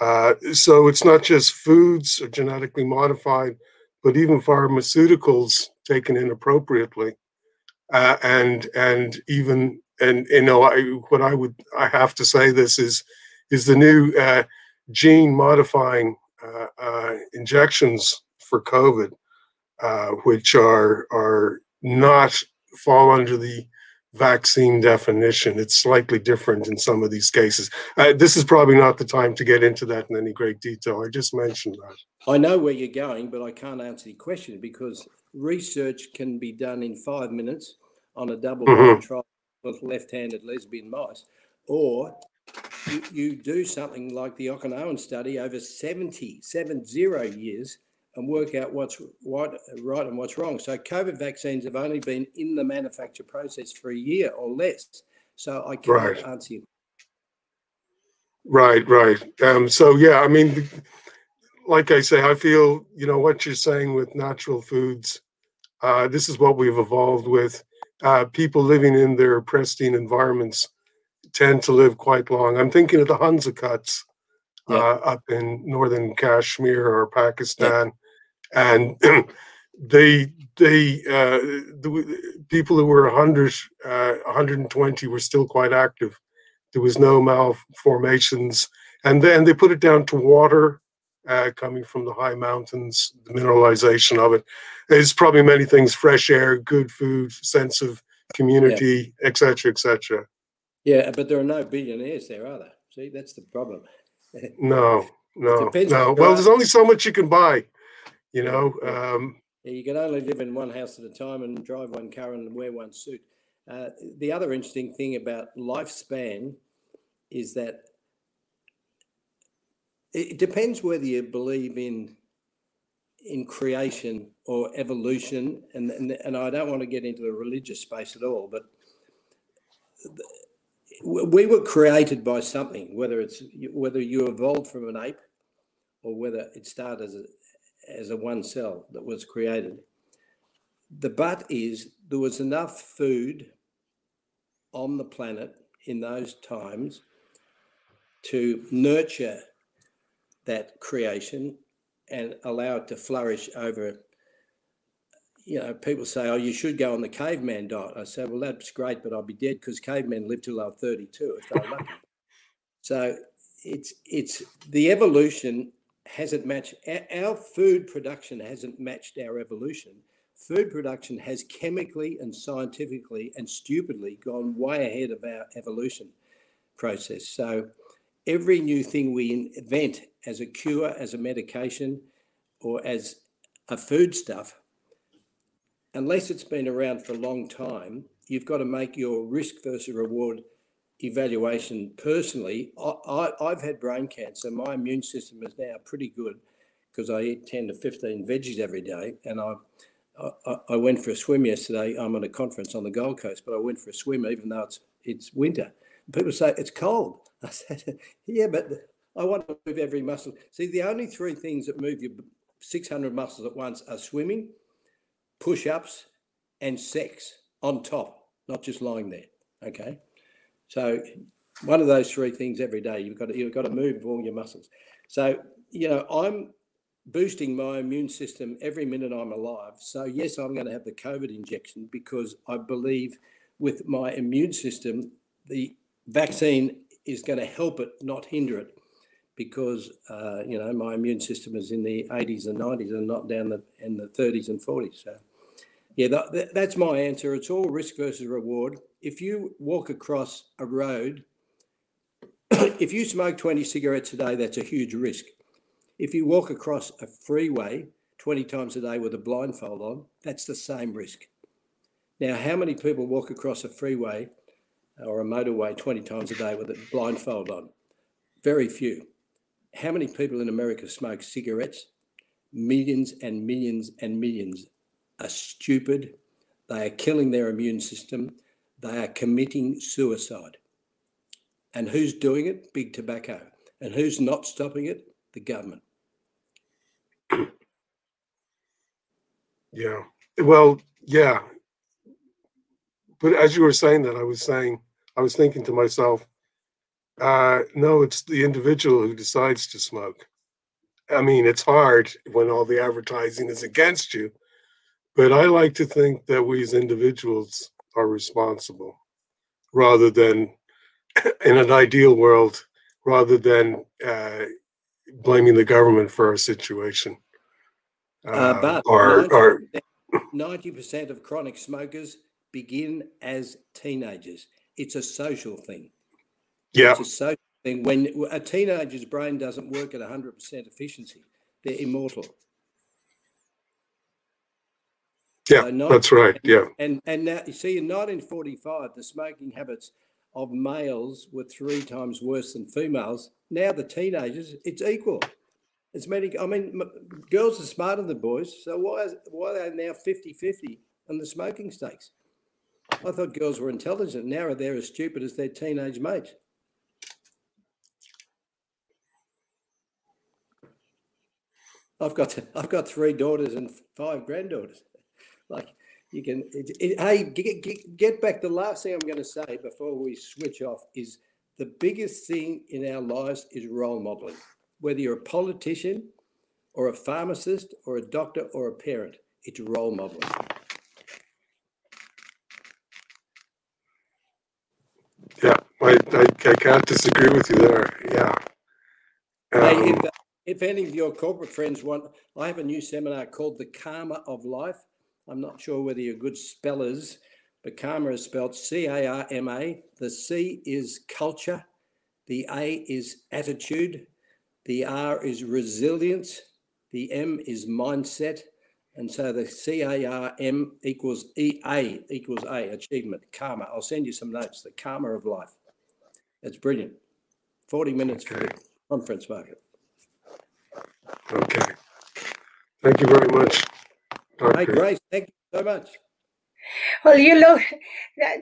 Uh, so it's not just foods are genetically modified, but even pharmaceuticals taken inappropriately, uh, and and even and you know I, what I would I have to say this is is the new uh, gene modifying uh, uh, injections for COVID, uh, which are are not fall under the vaccine definition. It's slightly different in some of these cases. Uh, this is probably not the time to get into that in any great detail. I just mentioned that. I know where you're going, but I can't answer your question because research can be done in five minutes on a double blind trial with left-handed lesbian mice, or you, you do something like the Okinawan study over 70, seven zero years and work out what's right, right and what's wrong. So COVID vaccines have only been in the manufacture process for a year or less. So I can't Right. answer you. Right, right. Um, so yeah, I mean, like I say, I feel you know what you're saying with natural foods. Uh, this is what we've evolved with. Uh, people living in their pristine environments tend to live quite long. I'm thinking of the Hunzakuts Yeah. uh, up in northern Kashmir or Pakistan, and they they uh, the people who were 100, uh, 120 were still quite active. There was no malformations, and then they put it down to water uh, coming from the high mountains, the mineralization of it. It's probably many things: fresh air, good food, sense of community, etc., etc. Yeah, but there are no billionaires there, are there? See, that's the problem. No, no, no. Well, there's only so much you can buy, you know. Um, Yeah, you can only live in one house at a time and drive one car and wear one suit. Uh, the other interesting thing about lifespan is that it, depends whether you believe in in creation or evolution, and, and and I don't want to get into the religious space at all, but the- we were created by something, whether it's whether you evolved from an ape or whether it started as a as a one cell that was created. The but is there was enough food on the planet in those times to nurture that creation and allow it to flourish over. You know, people say, "Oh, you should go on the caveman diet." I say, "Well, that's great, but I'll be dead because cavemen lived till were 32 if they're lucky." So it's it's the evolution hasn't matched our- food production hasn't matched our evolution. Food production has chemically and scientifically and stupidly gone way ahead of our evolution process. So every new thing we invent as a cure, as a medication, or as a foodstuff, unless it's been around for a long time, you've got to make your risk versus reward evaluation personally. I, I, I've had brain cancer. My immune system is now pretty good because I eat 10 to 15 veggies every day. And I, I, I went for a swim yesterday. I'm on a conference on the Gold Coast, but I went for a swim even though it's, it's winter. People say it's cold. I said, yeah, but I want to move every muscle. See, the only three things that move your 600 muscles at once are swimming, push ups, and sex on top, not just lying there. Okay. So one of those three things every day, you've got to, you've got to move all your muscles. So, you know, I'm boosting my immune system every minute I'm alive. So yes, I'm going to have the COVID injection because I believe with my immune system, the vaccine is going to help it, not hinder it, because uh, you know my immune system is in the 80s and 90s and not down the in the 30s and 40s. So yeah, that, that- that's my answer. It's all risk versus reward. If you walk across a road, if you smoke 20 cigarettes a day, that's a huge risk. If you walk across a freeway 20 times a day with a blindfold on, that's the same risk. Now, how many people walk across a freeway or a motorway 20 times a day with a blindfold on? Very few. How many people in America smoke cigarettes? Millions and millions and millions are stupid. They are killing their immune system. They are committing suicide. And who's doing it? Big tobacco. And who's not stopping it? The government. Yeah. Well, yeah. But as you were saying that, I was saying, I was thinking to myself, uh, no, it's the individual who decides to smoke. I mean, it's hard when all the advertising is against you, but I like to think that we as individuals are responsible rather than, in an ideal world, rather than uh, blaming the government for our situation. Uh, Um, but or, or 90% of chronic smokers begin as teenagers. It's a social thing. yeah, It's a social thing. When a teenager's brain doesn't work at 100% efficiency, they're immortal. Yeah, uh, not- that's right. Yeah, And and now you see in 1945, the smoking habits of males were three times worse than females. Now the teenagers, it's equal. It's many. I mean, m- girls are smarter than boys. So why is, why are they now 50-50 on the smoking stakes? I thought girls were intelligent. Now are they're as stupid as their teenage mates. I've got I've got three daughters and five granddaughters. Like you can, it, it, hey, get, get, get back. The last thing I'm going to say before we switch off is the biggest thing in our lives is role modeling. Whether you're a politician or a pharmacist or a doctor or a parent, it's role modeling. yeah. I, I, I can't disagree with you there. Yeah. Hey, Um, if, if any of your corporate friends want, I have a new seminar called The Karma of Life. I'm not sure whether you're good spellers, but karma is spelled C A R M A. The C is culture, the A is attitude, the R is resilience, the M is mindset. And so the C A R M equals E A equals A, achievement, karma. I'll send you some notes, the karma of life. It's brilliant. 40 minutes for the conference market. okay. Thank you very much. Hey, Doctor. Grace, thank you so much. Well, you load,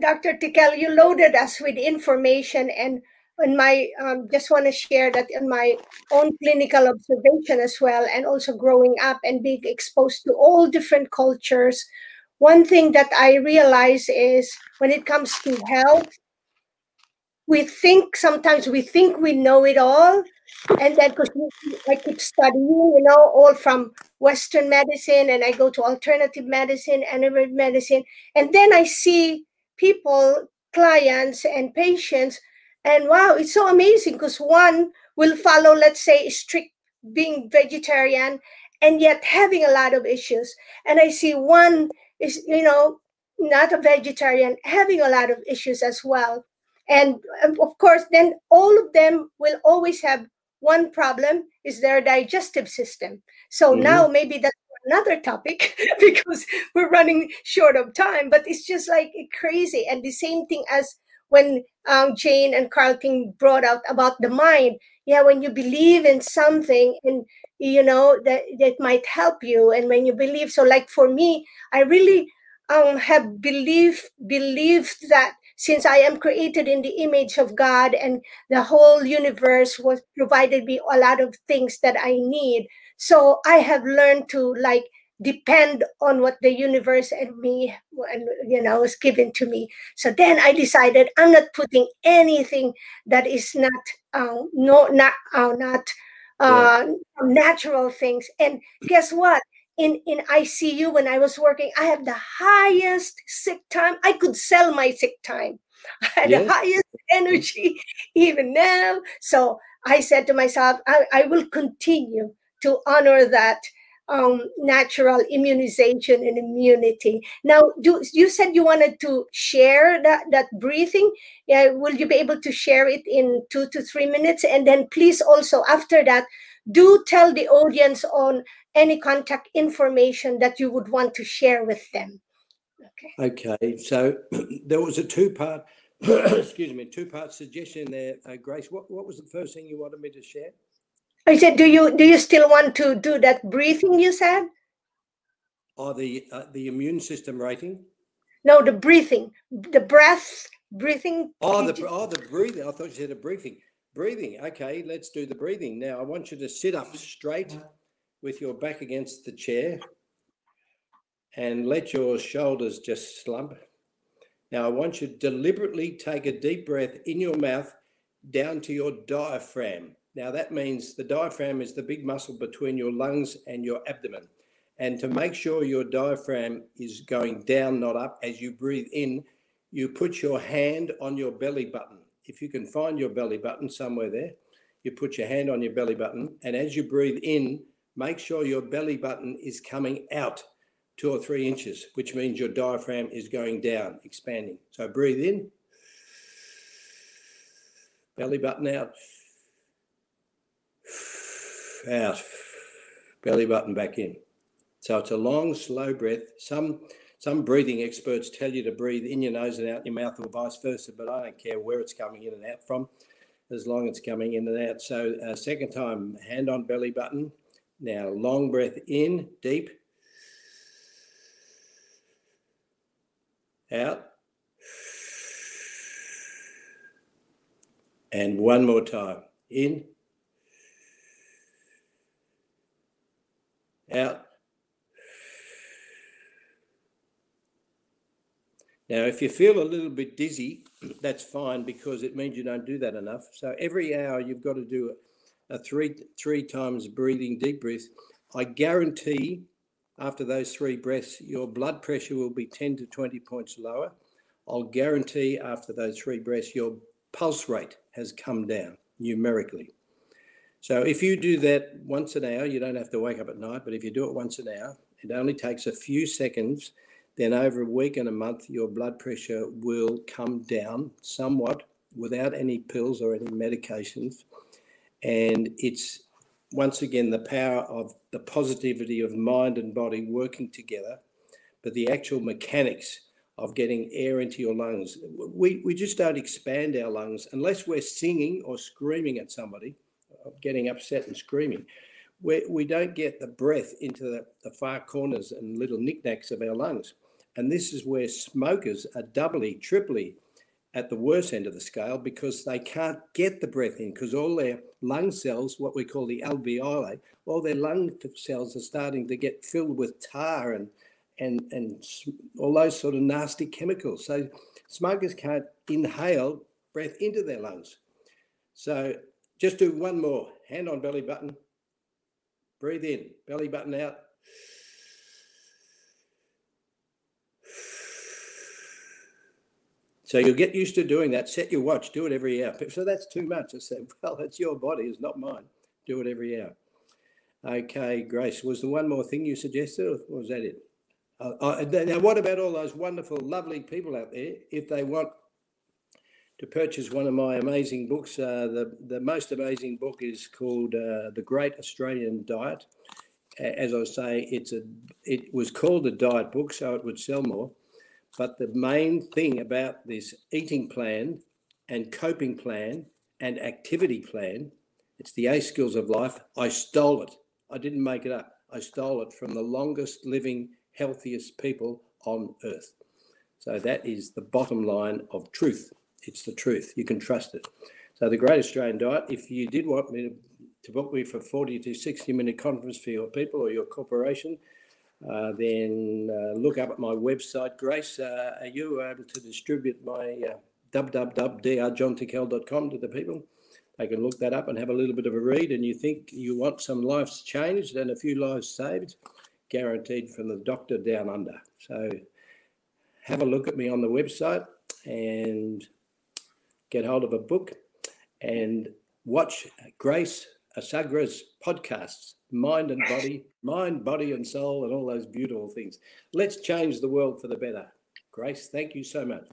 Dr. Tickell, you loaded us with information, and in my um, just want to share that in my own clinical observation as well, and also growing up and being exposed to all different cultures. One thing that I realize is when it comes to health, we think sometimes we think we know it all, and then because I keep studying, you know, all from Western medicine and I go to alternative medicine, Ayurvedic medicine, and then I see people, clients, and patients, and wow, it's so amazing because one will follow, let's say, strict being vegetarian, and yet having a lot of issues, and I see one is, you know, not a vegetarian having a lot of issues as well, and um, of course, then all of them will always have one problem is their digestive system. So Mhm. now maybe that's another topic because we're running short of time, but it's just like crazy. And the same thing as when um, Jayne and Karl King brought out about the mind. Yeah, when you believe in something and you know that that might help you, and when you believe, so like for me, I really um, have believed believed that since I am created in the image of God and the whole universe was provided me a lot of things that I need. So I have learned to like depend on what the universe and me and you know was given to me. So then I decided I'm not putting anything that is not uh, no not uh, not uh, natural things. And guess what? In in ICU when I was working, I have the highest sick time. I could sell my sick time. I had Yes. the highest energy even now. So I said to myself, I, I will continue to honor that um, natural immunization and immunity. Now, do you said you wanted to share that that breathing? Yeah, will you be able to share it in two to three minutes? And then please also after that, do tell the audience on any contact information that you would want to share with them. Okay. Okay, so there was a two-part, excuse me, two-part suggestion there, uh, Grace. What, what was the first thing you wanted me to share? I said, do you do you still want to do that breathing? You said Oh, the uh, the immune system rating. no, the breathing, the breath, breathing. Oh, the oh the breathing. I thought you said a briefing. Breathing. Okay, let's do the breathing now. I want you to sit up straight with your back against the chair. and let your shoulders just slump. Now, I want you to deliberately take a deep breath in your mouth down to your diaphragm. Now, that means the diaphragm is the big muscle between your lungs and your abdomen. And to make sure your diaphragm is going down, not up, as you breathe in, you put your hand on your belly button. If you can find your belly button somewhere there, you put your hand on your belly button. And as you breathe in, make sure your belly button is coming out two or three inches, which means your diaphragm is going down, expanding. So breathe in, belly button out, out, belly button back in. So it's a long, slow breath. Some some breathing experts tell you to breathe in your nose and out your mouth, or vice versa. But I don't care where it's coming in and out from, as long as it's coming in and out. So uh, second time, hand on belly button. Now long breath in, deep. out. And one more time. In. Out. Now, if you feel a little bit dizzy, that's fine because it means you don't do that enough. So every hour you've got to do a three three times breathing deep breath. I guarantee after those three breaths, your blood pressure will be 10 to 20 points lower. I'll guarantee after those three breaths, your pulse rate has come down numerically. So if you do that once an hour, you don't have to wake up at night, but if you do it once an hour, it only takes a few seconds. Then over a week and a month, your blood pressure will come down somewhat without any pills or any medications. And it's once again the power of the positivity of mind and body working together, but the actual mechanics of getting air into your lungs. We, we just don't expand our lungs unless we're singing or screaming at somebody, uh, getting upset and screaming. We, we don't get the breath into the, the far corners and little knickknacks of our lungs. And this is where smokers are doubly, triply at the worst end of the scale because they can't get the breath in because all their lung cells, what we call the alveoli, all their lung cells are starting to get filled with tar and and and all those sort of nasty chemicals. So smokers can't inhale breath into their lungs. So just do one more. Hand on belly button. Breathe in, belly button out. So you'll get used to doing that. Set your watch, do it every hour. So that's too much. I said, well, it's your body, it's not mine. Do it every hour. Okay, Grace, was there one more thing you suggested, or was that it? Uh, uh, now, what about all those wonderful, lovely people out there? If they want to purchase one of my amazing books, uh, the the most amazing book is called uh, The Great Australian Diet. As I say, it's a it was called a diet book, so it would sell more. But the main thing about this eating plan and coping plan and activity plan, it's the A skills of life. I stole it. I didn't make it up. I stole it from the longest living, healthiest people on earth. So that is the bottom line of truth. It's the truth. You can trust it. So the Great Australian Diet, if you did want me to, to book me for 40 to 60 minute conference for your people or your corporation, uh, then uh, look up at my website. Grace, uh, are you able to distribute my uh, to the people? They can look that up and have a little bit of a read. And you think you want some lives changed and a few lives saved, guaranteed from the doctor down under. So have a look at me on the website and get hold of a book and watch Grace Asagra's podcasts, Mind and Body, Mind, Body and Soul, and all those beautiful things. Let's change the world for the better. Grace, thank you so much.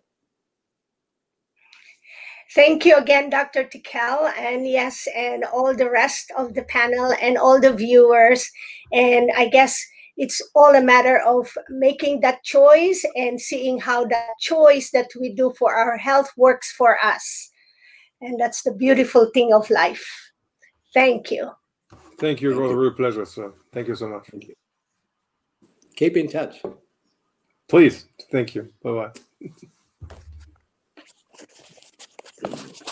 Thank you again, Dr. Tickell, and yes, and all the rest of the panel and all the viewers. And I guess it's all a matter of making that choice and seeing how that choice that we do for our health works for us. And that's the beautiful thing of life. Thank you. Thank you. Thank it was you. a real pleasure, sir. Thank you so much. You. Keep in touch. Please. Thank you. Bye bye.